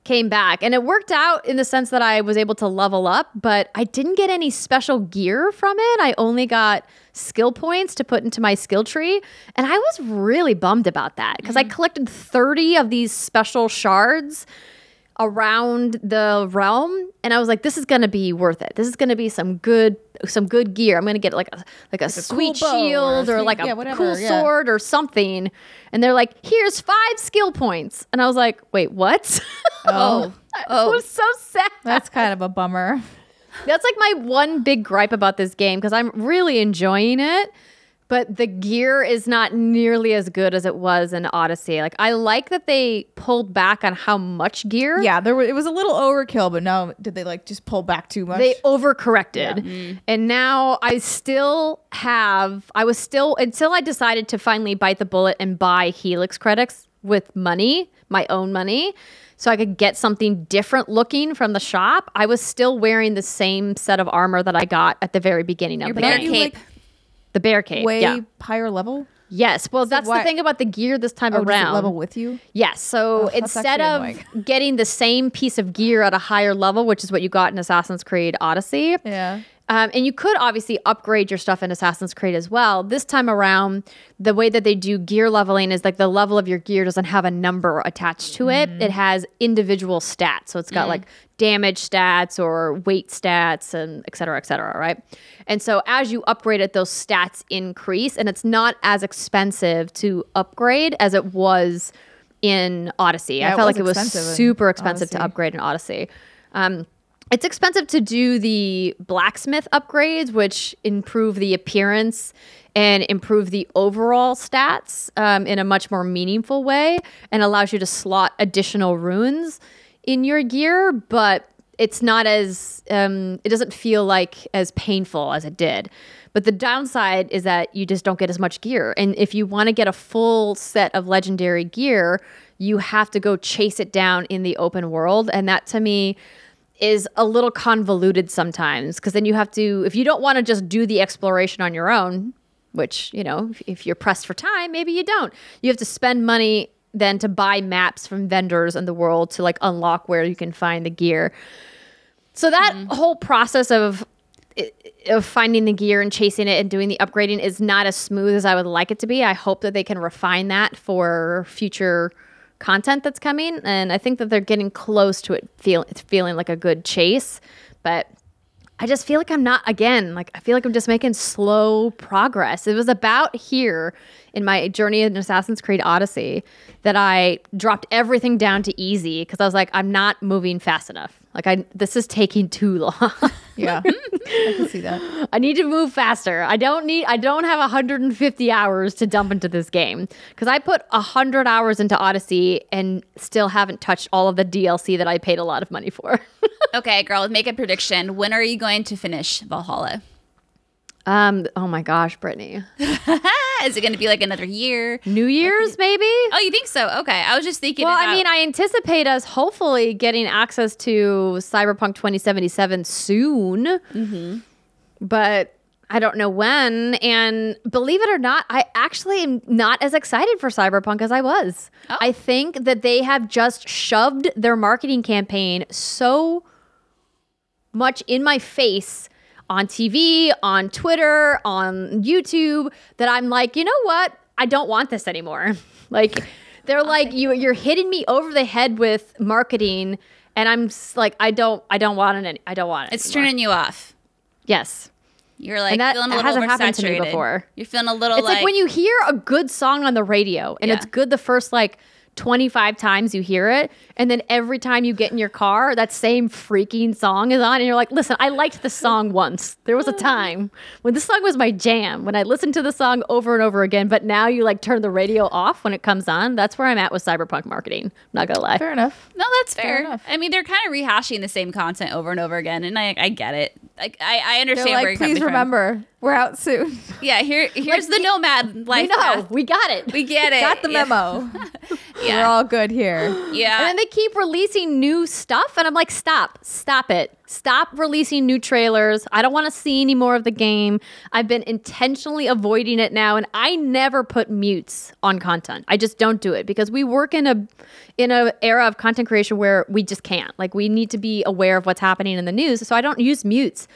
came back. And it worked out in the sense that I was able to level up, but I didn't get any special gear from it. I only got skill points to put into my skill tree. And I was really bummed about that because I mm-hmm. collected 30 of these special shards around the realm and I was like this is going to be worth it. This is going to be some good some good gear. I'm going to get like a like a, sweet bow or a shield or, sweet- like a whatever, cool yeah. sword or something. And they're like, "Here's 5 skill points." And I was like, "Wait, what?" Oh. oh, I oh. was so sad. that's kind of a bummer. That's like my one big gripe about this game because I'm really enjoying it, but the gear is not nearly as good as it was in Odyssey. Like I like that they pulled back on how much gear. Yeah, there was, it was a little overkill, but no, did they like just pull back too much? They overcorrected. Mm. And now I still have, I was still, until I decided to finally bite the bullet and buy Helix credits with money, my own money, so I could get something different looking from the shop. I was still wearing the same set of armor that I got at the very beginning of Your the game. cape. The bear cape. way yeah. higher level. Yes. Well, that's why- the thing about the gear this time Oh, around. level with you? Yes. So Oh, instead of getting the same piece of gear at a higher level, which is what you got in Assassin's Creed Odyssey, Yeah. um, and you could obviously upgrade your stuff in Assassin's Creed as well. This time around, the way that they do gear leveling is like the level of your gear doesn't have a number attached to it. It has individual stats. So it's got like damage stats or weight stats and et cetera, et cetera, right? And so as you upgrade it, those stats increase, and it's not as expensive to upgrade as it was in Odyssey. Yeah, I felt was like it was super expensive to upgrade in Odyssey. Um, it's expensive to do the blacksmith upgrades, which improve the appearance and improve the overall stats um, in a much more meaningful way and allows you to slot additional runes in your gear. But it's not as um, it doesn't feel like as painful as it did. But the downside is that you just don't get as much gear. And if you want to get a full set of legendary gear, you have to go chase it down in the open world. And that to me is a little convoluted sometimes because then you have to, if you don't want to just do the exploration on your own, which, you know, if, if you're pressed for time, maybe you don't. You have to spend money then to buy maps from vendors in the world to like unlock where you can find the gear. So that mm-hmm. whole process of of finding the gear and chasing it and doing the upgrading is not as smooth as I would like it to be. I hope that they can refine that for future content that's coming, and I think that they're getting close to it feel, feeling like a good chase. But I just feel like I'm not again, like I feel like I'm just making slow progress. It was about here in my journey in Assassin's Creed Odyssey that I dropped everything down to easy because I was like, I'm not moving fast enough. Like I this is taking too long. Yeah, I can see that. I need to move faster. I don't need I don't have 150 hours to dump into this game cuz I put 100 hours into Odyssey and still haven't touched all of the DLC that I paid a lot of money for. Okay, girl, make a prediction. When are you going to finish Valhalla? Um oh my gosh, Brittany. Is it going to be like another year? New Year's maybe? Oh, you think so? Okay, I was just thinking. Well, about, I mean, I anticipate us hopefully getting access to Cyberpunk 2077 soon. Mm-hmm. But I don't know when. And believe it or not, I actually am not as excited for Cyberpunk as I was. Oh. I think that they have just shoved their marketing campaign so much in my face on TV, on Twitter, on YouTube that I'm like, you know what? I don't want this anymore. like they're like you you're hitting me over the head with marketing and I'm like I don't I don't want it any, I don't want it. it's anymore. turning you off. Yes. You're like And that feeling a little hasn't happened to me before. You're feeling a little It's like, when you hear a good song on the radio and Yeah. it's good the first like 25 times you hear it and then every time you get in your car that same freaking song is on and you're like listen i liked the song once there was a time when this song was my jam when i listened to the song over and over again but now you like turn the radio off when it comes on that's where i'm at with cyberpunk marketing I'm not gonna lie Fair enough. No, that's fair. enough. I mean, they're kind of rehashing the same content over and over again, and I, I get it. Like, I, I understand They're where like, you're coming please remember, we're out soon. Yeah, here, here's the nomad life. we know path. we got it We get it. Got the Yeah. memo. Yeah. We're all good here. Yeah. And then they keep releasing new stuff, and I'm like, stop, stop it. Stop releasing new trailers. I don't want to see any more of the game. I've been intentionally avoiding it now, and I never put mutes on content. I just don't do it because we work in a in a era of content creation where we just can't. Like we need to be aware of what's happening in the news. So I don't use mutes.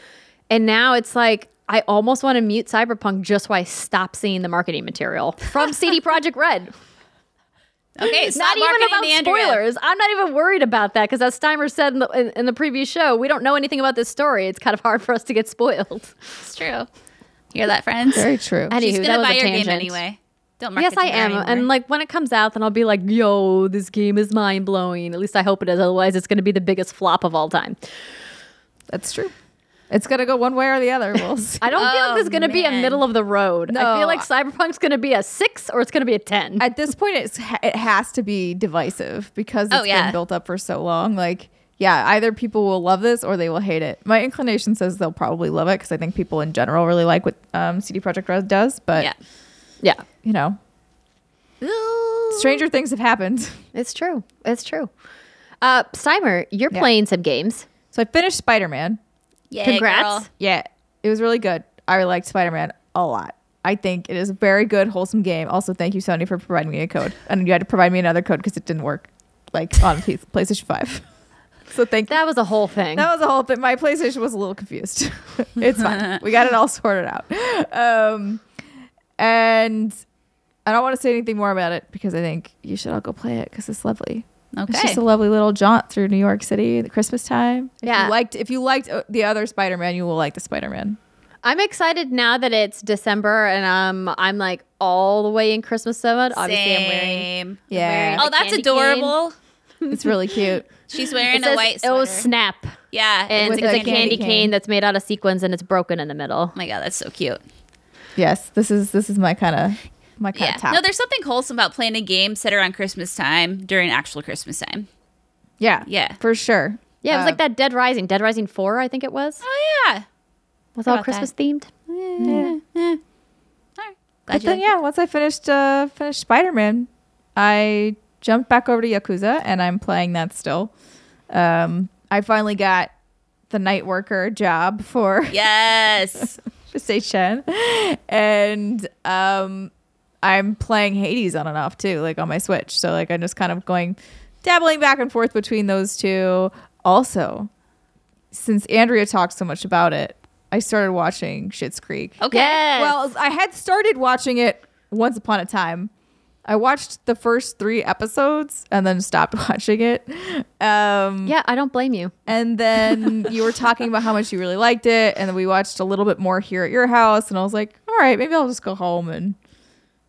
And now it's like I almost want to mute Cyberpunk just so I stop seeing the marketing material from CD Projekt Red okay, stop not even marketing about the Andrea. spoilers. I'm not even worried about that because, as Steimer said in the, in, in the previous show, we don't know anything about this story. It's kind of hard for us to get spoiled. It's true. You hear that, friends? Very true. Anywho, She's that gonna was buy a your game anyway. Don't market Yes, I am. anymore. And like when it comes out, then I'll be like, "Yo, this game is mind blowing." At least I hope it is. Otherwise, it's going to be the biggest flop of all time. That's true. It's gonna go one way or the other. We'll see. I don't feel like Oh, there's going to be a man. middle of the road. I No. feel like Cyberpunk's going to be a six or it's going to be a ten. At this point, it's it has to be divisive because it's Oh, yeah. been built up for so long. Like, yeah, either people will love this or they will hate it. My inclination says they'll probably love it because I think people in general really like what um, CD Projekt Red does. But yeah. yeah, you know, stranger things have happened. it's true. It's true. Uh, Steimer, you're Yeah. playing some games. So I finished Spider Man. Yeah, Congrats. girl. Yeah, it was really good. I liked Spider Man a lot. I think it is a very good, wholesome game. Also, thank you, Sony, for providing me a code. And you had to provide me another code because it didn't work, like on PlayStation Five. So thank That was a whole thing. That was a whole thing. My PlayStation was a little confused. it's fine. We got it all sorted out. Um, and I don't want to say anything more about it because I think you should all go play it because it's lovely. It's just a lovely little jaunt through New York City at Christmas time. If Yeah. you liked if you liked uh, the other Spider-Man, you will like the Spider-Man. I'm excited now that it's December and um I'm like all the way in Christmas mode. Obviously, I'm wearing. Same. Yeah. wearing Oh, that's candy adorable. It's really cute. She's wearing It a says, white sweater. "Oh snap!" yeah, And it's a a candy, candy cane. cane. that's made out of sequins and it's broken in the middle. Oh my god, that's so cute. Yes, this is this is my kind of my kind Yeah. of top. No, there's something wholesome about playing a game set around Christmas time during actual Christmas time. yeah, Yeah. for sure. Yeah, it was Uh, like that Dead Rising, Dead Rising 4, I think it was. Oh yeah. was all Christmas that. themed. All right. Glad then yeah, once I finished uh finished Spider Man, I jumped back over to Yakuza and I'm playing that still. Um, I finally got the night worker job for. Yes. say Shen. And um I'm playing Hades on and off too, like on my Switch. So like I'm just kind of going dabbling back and forth between those two. Also, since Andrea talked so much about it, I started watching Schitt's Creek. Okay. Yes. Well, I had started watching it once upon a time. I watched the first three episodes and then stopped watching it. Um, yeah, I don't blame you. and then you were talking about how much you really liked it, and then we watched a little bit more here at your house, and I was like, all right, maybe I'll just go home and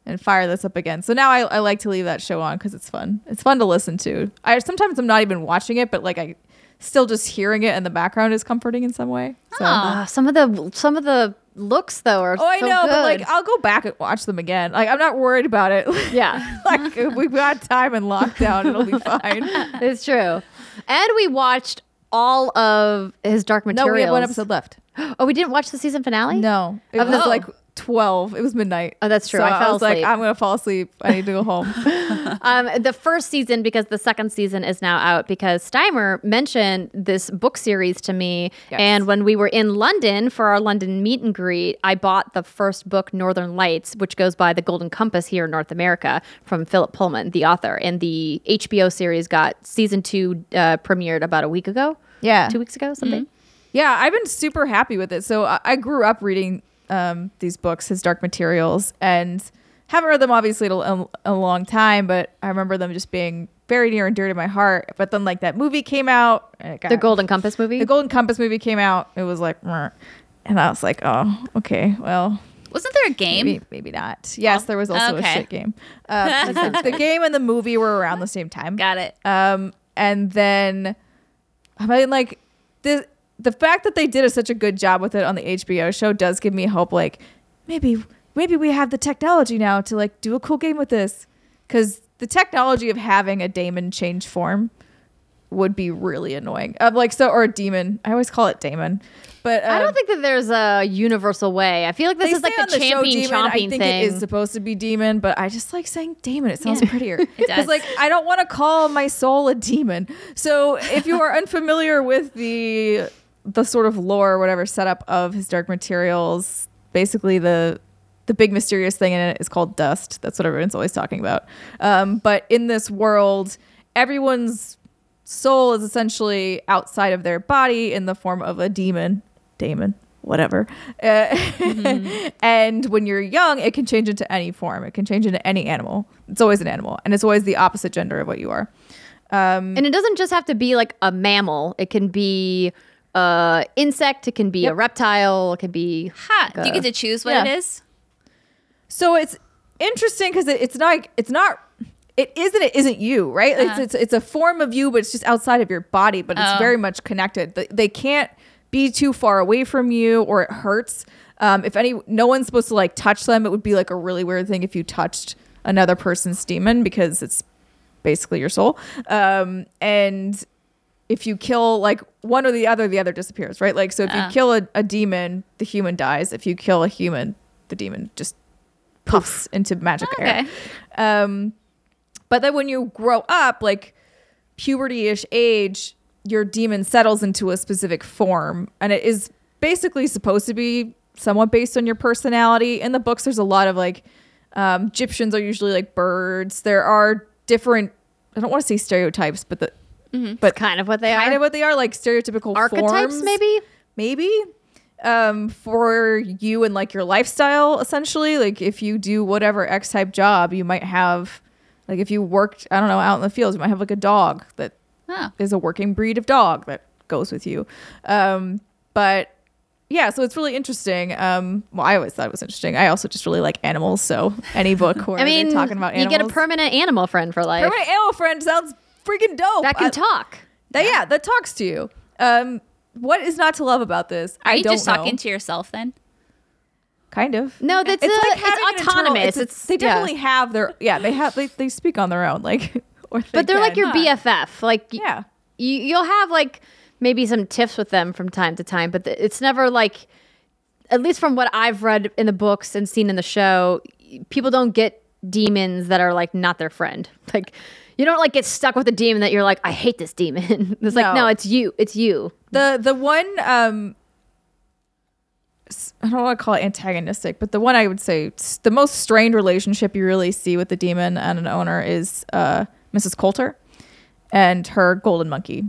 and fire this up again. So now I, I like to leave that show on because it's fun. It's fun to listen to. I sometimes I'm not even watching it, but like I still just hearing it in the background is comforting in some way. So. Uh, some of the some of the looks though are Oh, I so know, but like. I'll go back and watch them again. Like I'm not worried about it. yeah, like we've got time in lockdown, it'll be fine. it's true. And we watched all of his Dark Materials. No, we have one episode left. Oh, we didn't watch the season finale. No, it Of was the- like twelve. It was midnight. Oh, that's true. So I fell was like, asleep. I'm gonna fall asleep. I need to go home. Um, the first season because the second season is now out because Steimer mentioned this book series to me. Yes. And when we were in London for our London meet and greet, I bought the first book, Northern Lights, which goes by the Golden Compass here in North America from Philip Pullman, the author. And the HBO series got season two uh, premiered about a week ago. Yeah. Two weeks ago, something. Yeah, I've been super happy with it. So I, I grew up reading um, these books, his Dark Materials, and haven't read them obviously in a, a long time, but I remember them just being very near and dear to my heart. But then like that movie came out, and it got, The Golden Compass movie. the Golden Compass movie came out. It was like, "Meh." and I was like, oh, okay, well, Wasn't there a game? maybe maybe not. Yes, there was also okay. a shit game. Uh, the, the game and the movie were around the same time. Got it. Um, and then I mean, like the the fact that they did a, such a good job with it on the HBO show does give me hope. Like maybe maybe we have the technology now to like do a cool game with this, because the technology of having a daemon change form would be really annoying. Um, like so, or a demon. I always call it daemon, but I um, don't think that there's a universal way. I feel like this is like the show champion demon. I chomping think thing. it is supposed to be demon, but I just like saying demon. It sounds Yeah. prettier. does. Because like I don't want to call my soul a demon. So if you are unfamiliar with the the sort of lore or whatever setup of his dark materials, basically the the big mysterious thing in it is called dust. That's what everyone's always talking about. Um, but in this world, everyone's soul is essentially outside of their body in the form of a demon, daemon, whatever. Uh, and when you're young, it can change into any form. It can change into any animal. It's always an animal, and it's always the opposite gender of what you are. Um, And it doesn't just have to be like a mammal. It can be a insect. It can be a reptile. It can be Ha! Do you get to choose what yeah. it is? So it's interesting because it, it's not it's not It isn't. It isn't you, right? Uh-huh. It's, it's it's a form of you, but it's just outside of your body, but it's Oh. very much connected. They, they can't be too far away from you, or it hurts. Um, if any, no one's supposed to like touch them. It would be like a really weird thing if you touched another person's demon because it's basically your soul. Um, and if you kill like one or the other, the other disappears, right? Like so, if you kill a, a demon, the human dies. If you kill a human, the demon just puffs into magic air. Um, but then when you grow up, like puberty-ish age, your demon settles into a specific form, and it is basically supposed to be somewhat based on your personality. In the books, there's a lot of like um, Egyptians are usually like birds. There are different. I don't want to say stereotypes, but the but kind of what they kind are. Kind of what they are, like stereotypical Archetypes, forms, maybe. maybe. Um for you and like your lifestyle essentially. Like if you do whatever x type job you might have like if you worked i don't know out in the fields you might have like a dog that Oh. is a working breed of dog that goes with you. Um but yeah so it's really interesting. Um well i always thought it was interesting. I also just really like animals so any book where I mean, talking about you get a permanent animal friend for life. Permanent animal friend sounds freaking dope that can I- talk. that yeah that talks to you um what is not to love about this Are I you don't just know. talking to yourself then? kind of No, that's it's a- like it's an internal- autonomous. it's- It's- they yeah. definitely have their yeah they have they, they speak on their own like or But they're like can. your BFF. Like yeah you, you'll have like maybe some tiffs with them from time to time, but it's never like, at least from what I've read in the books and seen in the show, people don't get demons that are like not their friend. Like, you don't like get stuck with a demon that you're like, I hate this demon. it's like, No. it's you. It's you. The the one um I don't want to call it antagonistic, but the one I would say the most strained relationship you really see with the demon and an owner is uh Mrs. Coulter and her golden monkey.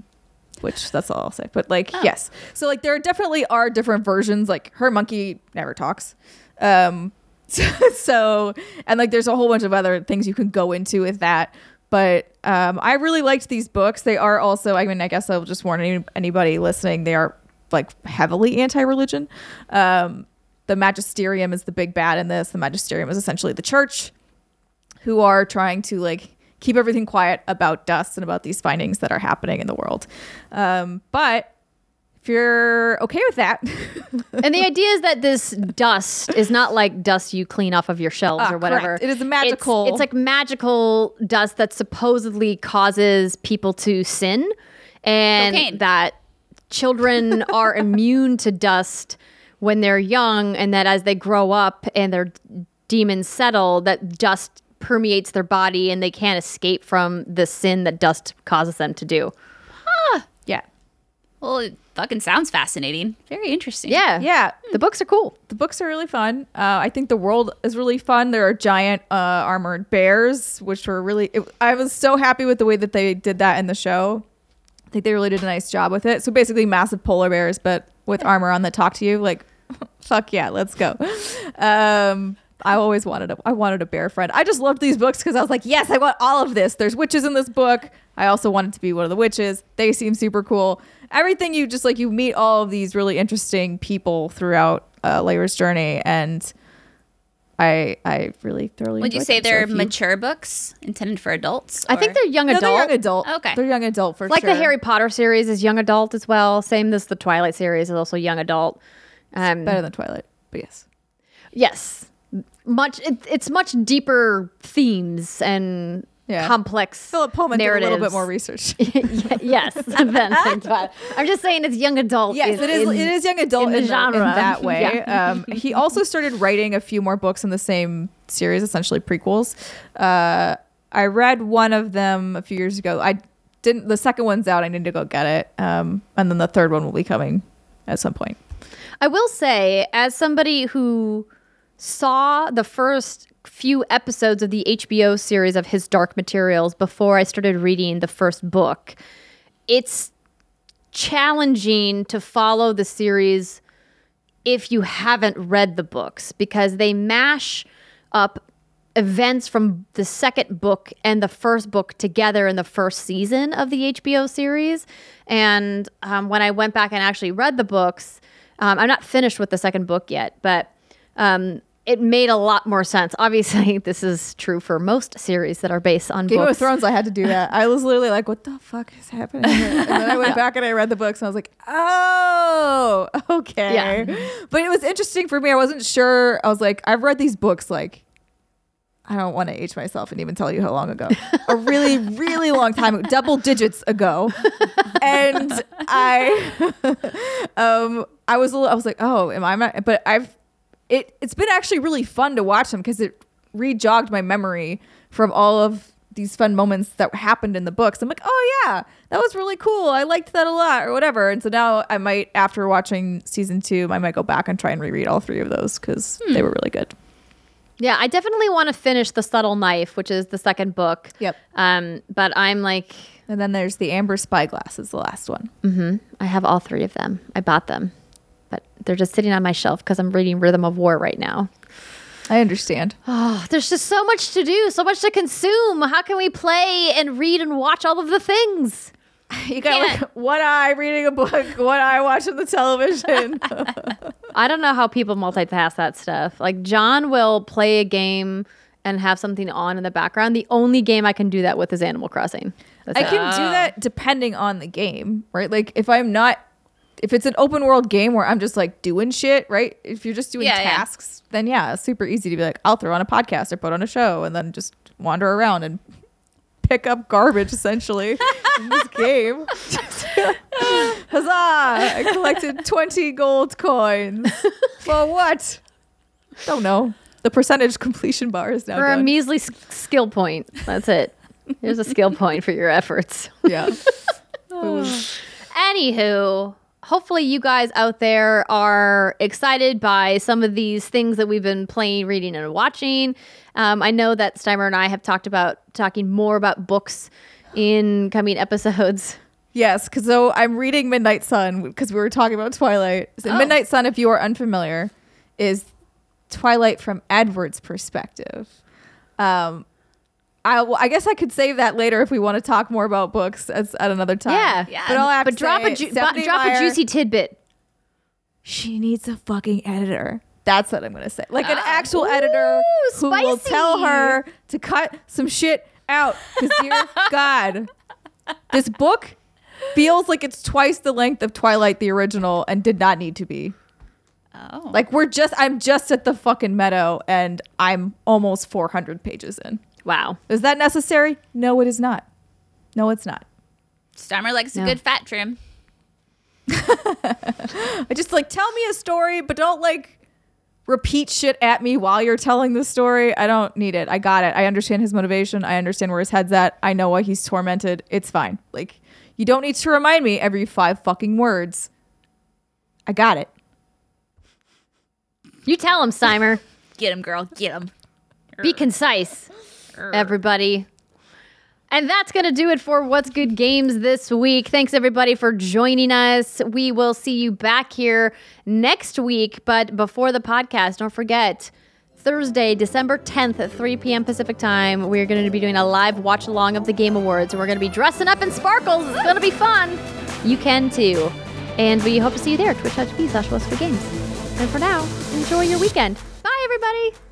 Which that's all I'll say. But like yes. So like there definitely are different versions. Like her monkey never talks. Um so, so and like there's a whole bunch of other things you can go into with that but um i really liked these books. They are also i mean i guess i'll just warn any, anybody listening they are like heavily anti-religion. Um the magisterium is the big bad in this. The magisterium is essentially the church who are trying to like keep everything quiet about dust and about these findings that are happening in the world. Um but if you're okay with that and the idea is that this dust is not like dust you clean off of your shelves Ah, or whatever. correct. It is a It's- magical- It's, like magical dust that supposedly causes people to sin, and Cocaine. that children are immune to dust when they're young, and that as they grow up and their demons settle, that dust permeates their body and they can't escape from the sin that dust causes them to do. Yeah Well, it fucking sounds fascinating. Very interesting. Yeah, yeah The books are cool. the books are really fun. Uh, I think the world is really fun. There are giant uh, armored bears, which were really. It, I was so happy with the way that they did that in the show. I think they really did a nice job with it. So basically, massive polar bears, but with armor on that talk to you. Like, fuck yeah, let's go. Um, I always wanted a. I wanted a bear friend. I just loved these books because I was like, yes, I want all of this. There's witches in this book. I also wanted to be one of the witches. They seem super cool. Everything you just like, you meet all of these really interesting people throughout uh, Lyra's journey, and I I really thoroughly. Would you say them. They're if you- mature books intended for adults? I think they're young No, adult. they're young adult. Okay. they're young adult for like sure. the Harry Potter series is young adult as well. Same as the Twilight series is also young adult. Um, better than Twilight, but yes. yes, much. It, it's much deeper themes and Yeah. complex Philip Pullman narratives. did a little bit more research. Yes, than I'm just saying it's young adult. Yes, in- it is. in- it is young adult in in, the the- in genre. that way. Yeah. Um, he also started writing a few more books in the same series, essentially prequels. Uh, I read one of them a few years ago. I didn't. The second one's out. I need to go get it. Um, and then the third one will be coming at some point. I will say, as somebody who saw the first few episodes of the HBO series of his Dark Materials before I started reading the first book, it's challenging to follow the series if you haven't read the books because they mash up events from the second book and the first book together in the first season of the HBO series. And um, when I went back and actually read the books, um, I'm not finished with the second book yet, but um, it made a lot more sense. Obviously, this is true for most series that are based on Game books. of Thrones. I had to do that. I was literally like, "What the fuck is happening?" Here? And then I went back and I read the books, and I was like, "Oh, okay." Yeah. But it was interesting for me. I wasn't sure. I was like, "I've read these books like." I don't want to age myself and even tell you how long ago. A really, really long time, double digits ago. And I, um, I was, a little, I was like, oh, am I? Not? But I've, it, it's been actually really fun to watch them because it rejogged my memory from all of these fun moments that happened in the books. I'm like, oh yeah, that was really cool. I liked that a lot, or whatever. And so now I might, after watching season two, I might go back and try and reread all three of those because they were really good. Yeah, I definitely want to finish The Subtle Knife, which is the second book. Yep. Um, but I'm like, And then there's the Amber Spyglass is the last one. Mm hmm. I have all three of them. I bought them, but they're just sitting on my shelf because I'm reading Rhythm of War right now. I understand. Oh, there's just so much to do, so much to consume. How can we play and read and watch all of the things? You got like one eye reading a book, one eye watching the television. I don't know how people multitask that stuff. Like John will play a game and have something on in the background. The only game I can do that with is Animal Crossing. That's I it. can do that oh. depending on the game, right? Like if I'm not if it's an open world game where I'm just like doing shit, right? If you're just doing Yeah, yeah. tasks, then yeah, it's super easy to be like, I'll throw on a podcast or put on a show and then just wander around and pick up garbage essentially in this game. Huzzah! I collected 20 gold coins. For what? Don't know. The percentage completion bar is now For a measly s- skill point. That's it. Here's a skill point for your efforts. yeah. Anywho, hopefully you guys out there are excited by some of these things that we've been playing, reading, and watching. Um, I know that Steimer and I have talked about talking more about books in coming episodes. Yes, because so I'm reading Midnight Sun because we were talking about Twilight. So Oh. Midnight Sun, if you are unfamiliar, is Twilight from Edward's perspective. Um, I, well, I guess I could save that later if we want to talk more about books as, at another time. Yeah, Yeah. But all I have but to drop say, a ju- bu- Stephenie drop a juicy tidbit. She needs a fucking editor. That's what I'm gonna say. Like an Ah. actual editor Ooh, who will tell her to cut some shit out. Because dear God, this book feels like it's twice the length of Twilight the original and did not need to be. Oh. Like we're just I'm just at the fucking meadow and I'm almost 400 pages in. Wow. Is that necessary? No, it is not. No, it's not. Steimer likes a good fat trim. I just like tell me a story, but don't like repeat shit at me while you're telling the story. I don't need it. I got it. I understand his motivation. I understand where his head's at. I know why he's tormented. It's fine. Like you don't need to remind me every five fucking words. I got it. You tell him, Steimer. Get him, girl. Get him. Be concise, everybody. And that's going to do it for What's Good Games this week. Thanks, everybody, for joining us. We will see you back here next week. But before the podcast, don't forget Thursday, December 10th at 3 p.m. Pacific time, we're going to be doing a live watch along of the Game Awards. We're going to be dressing up in sparkles. It's going to be fun. You can too. And we hope to see you there. Twitch.tv slash What's Good Games. And for now, enjoy your weekend. Bye, everybody.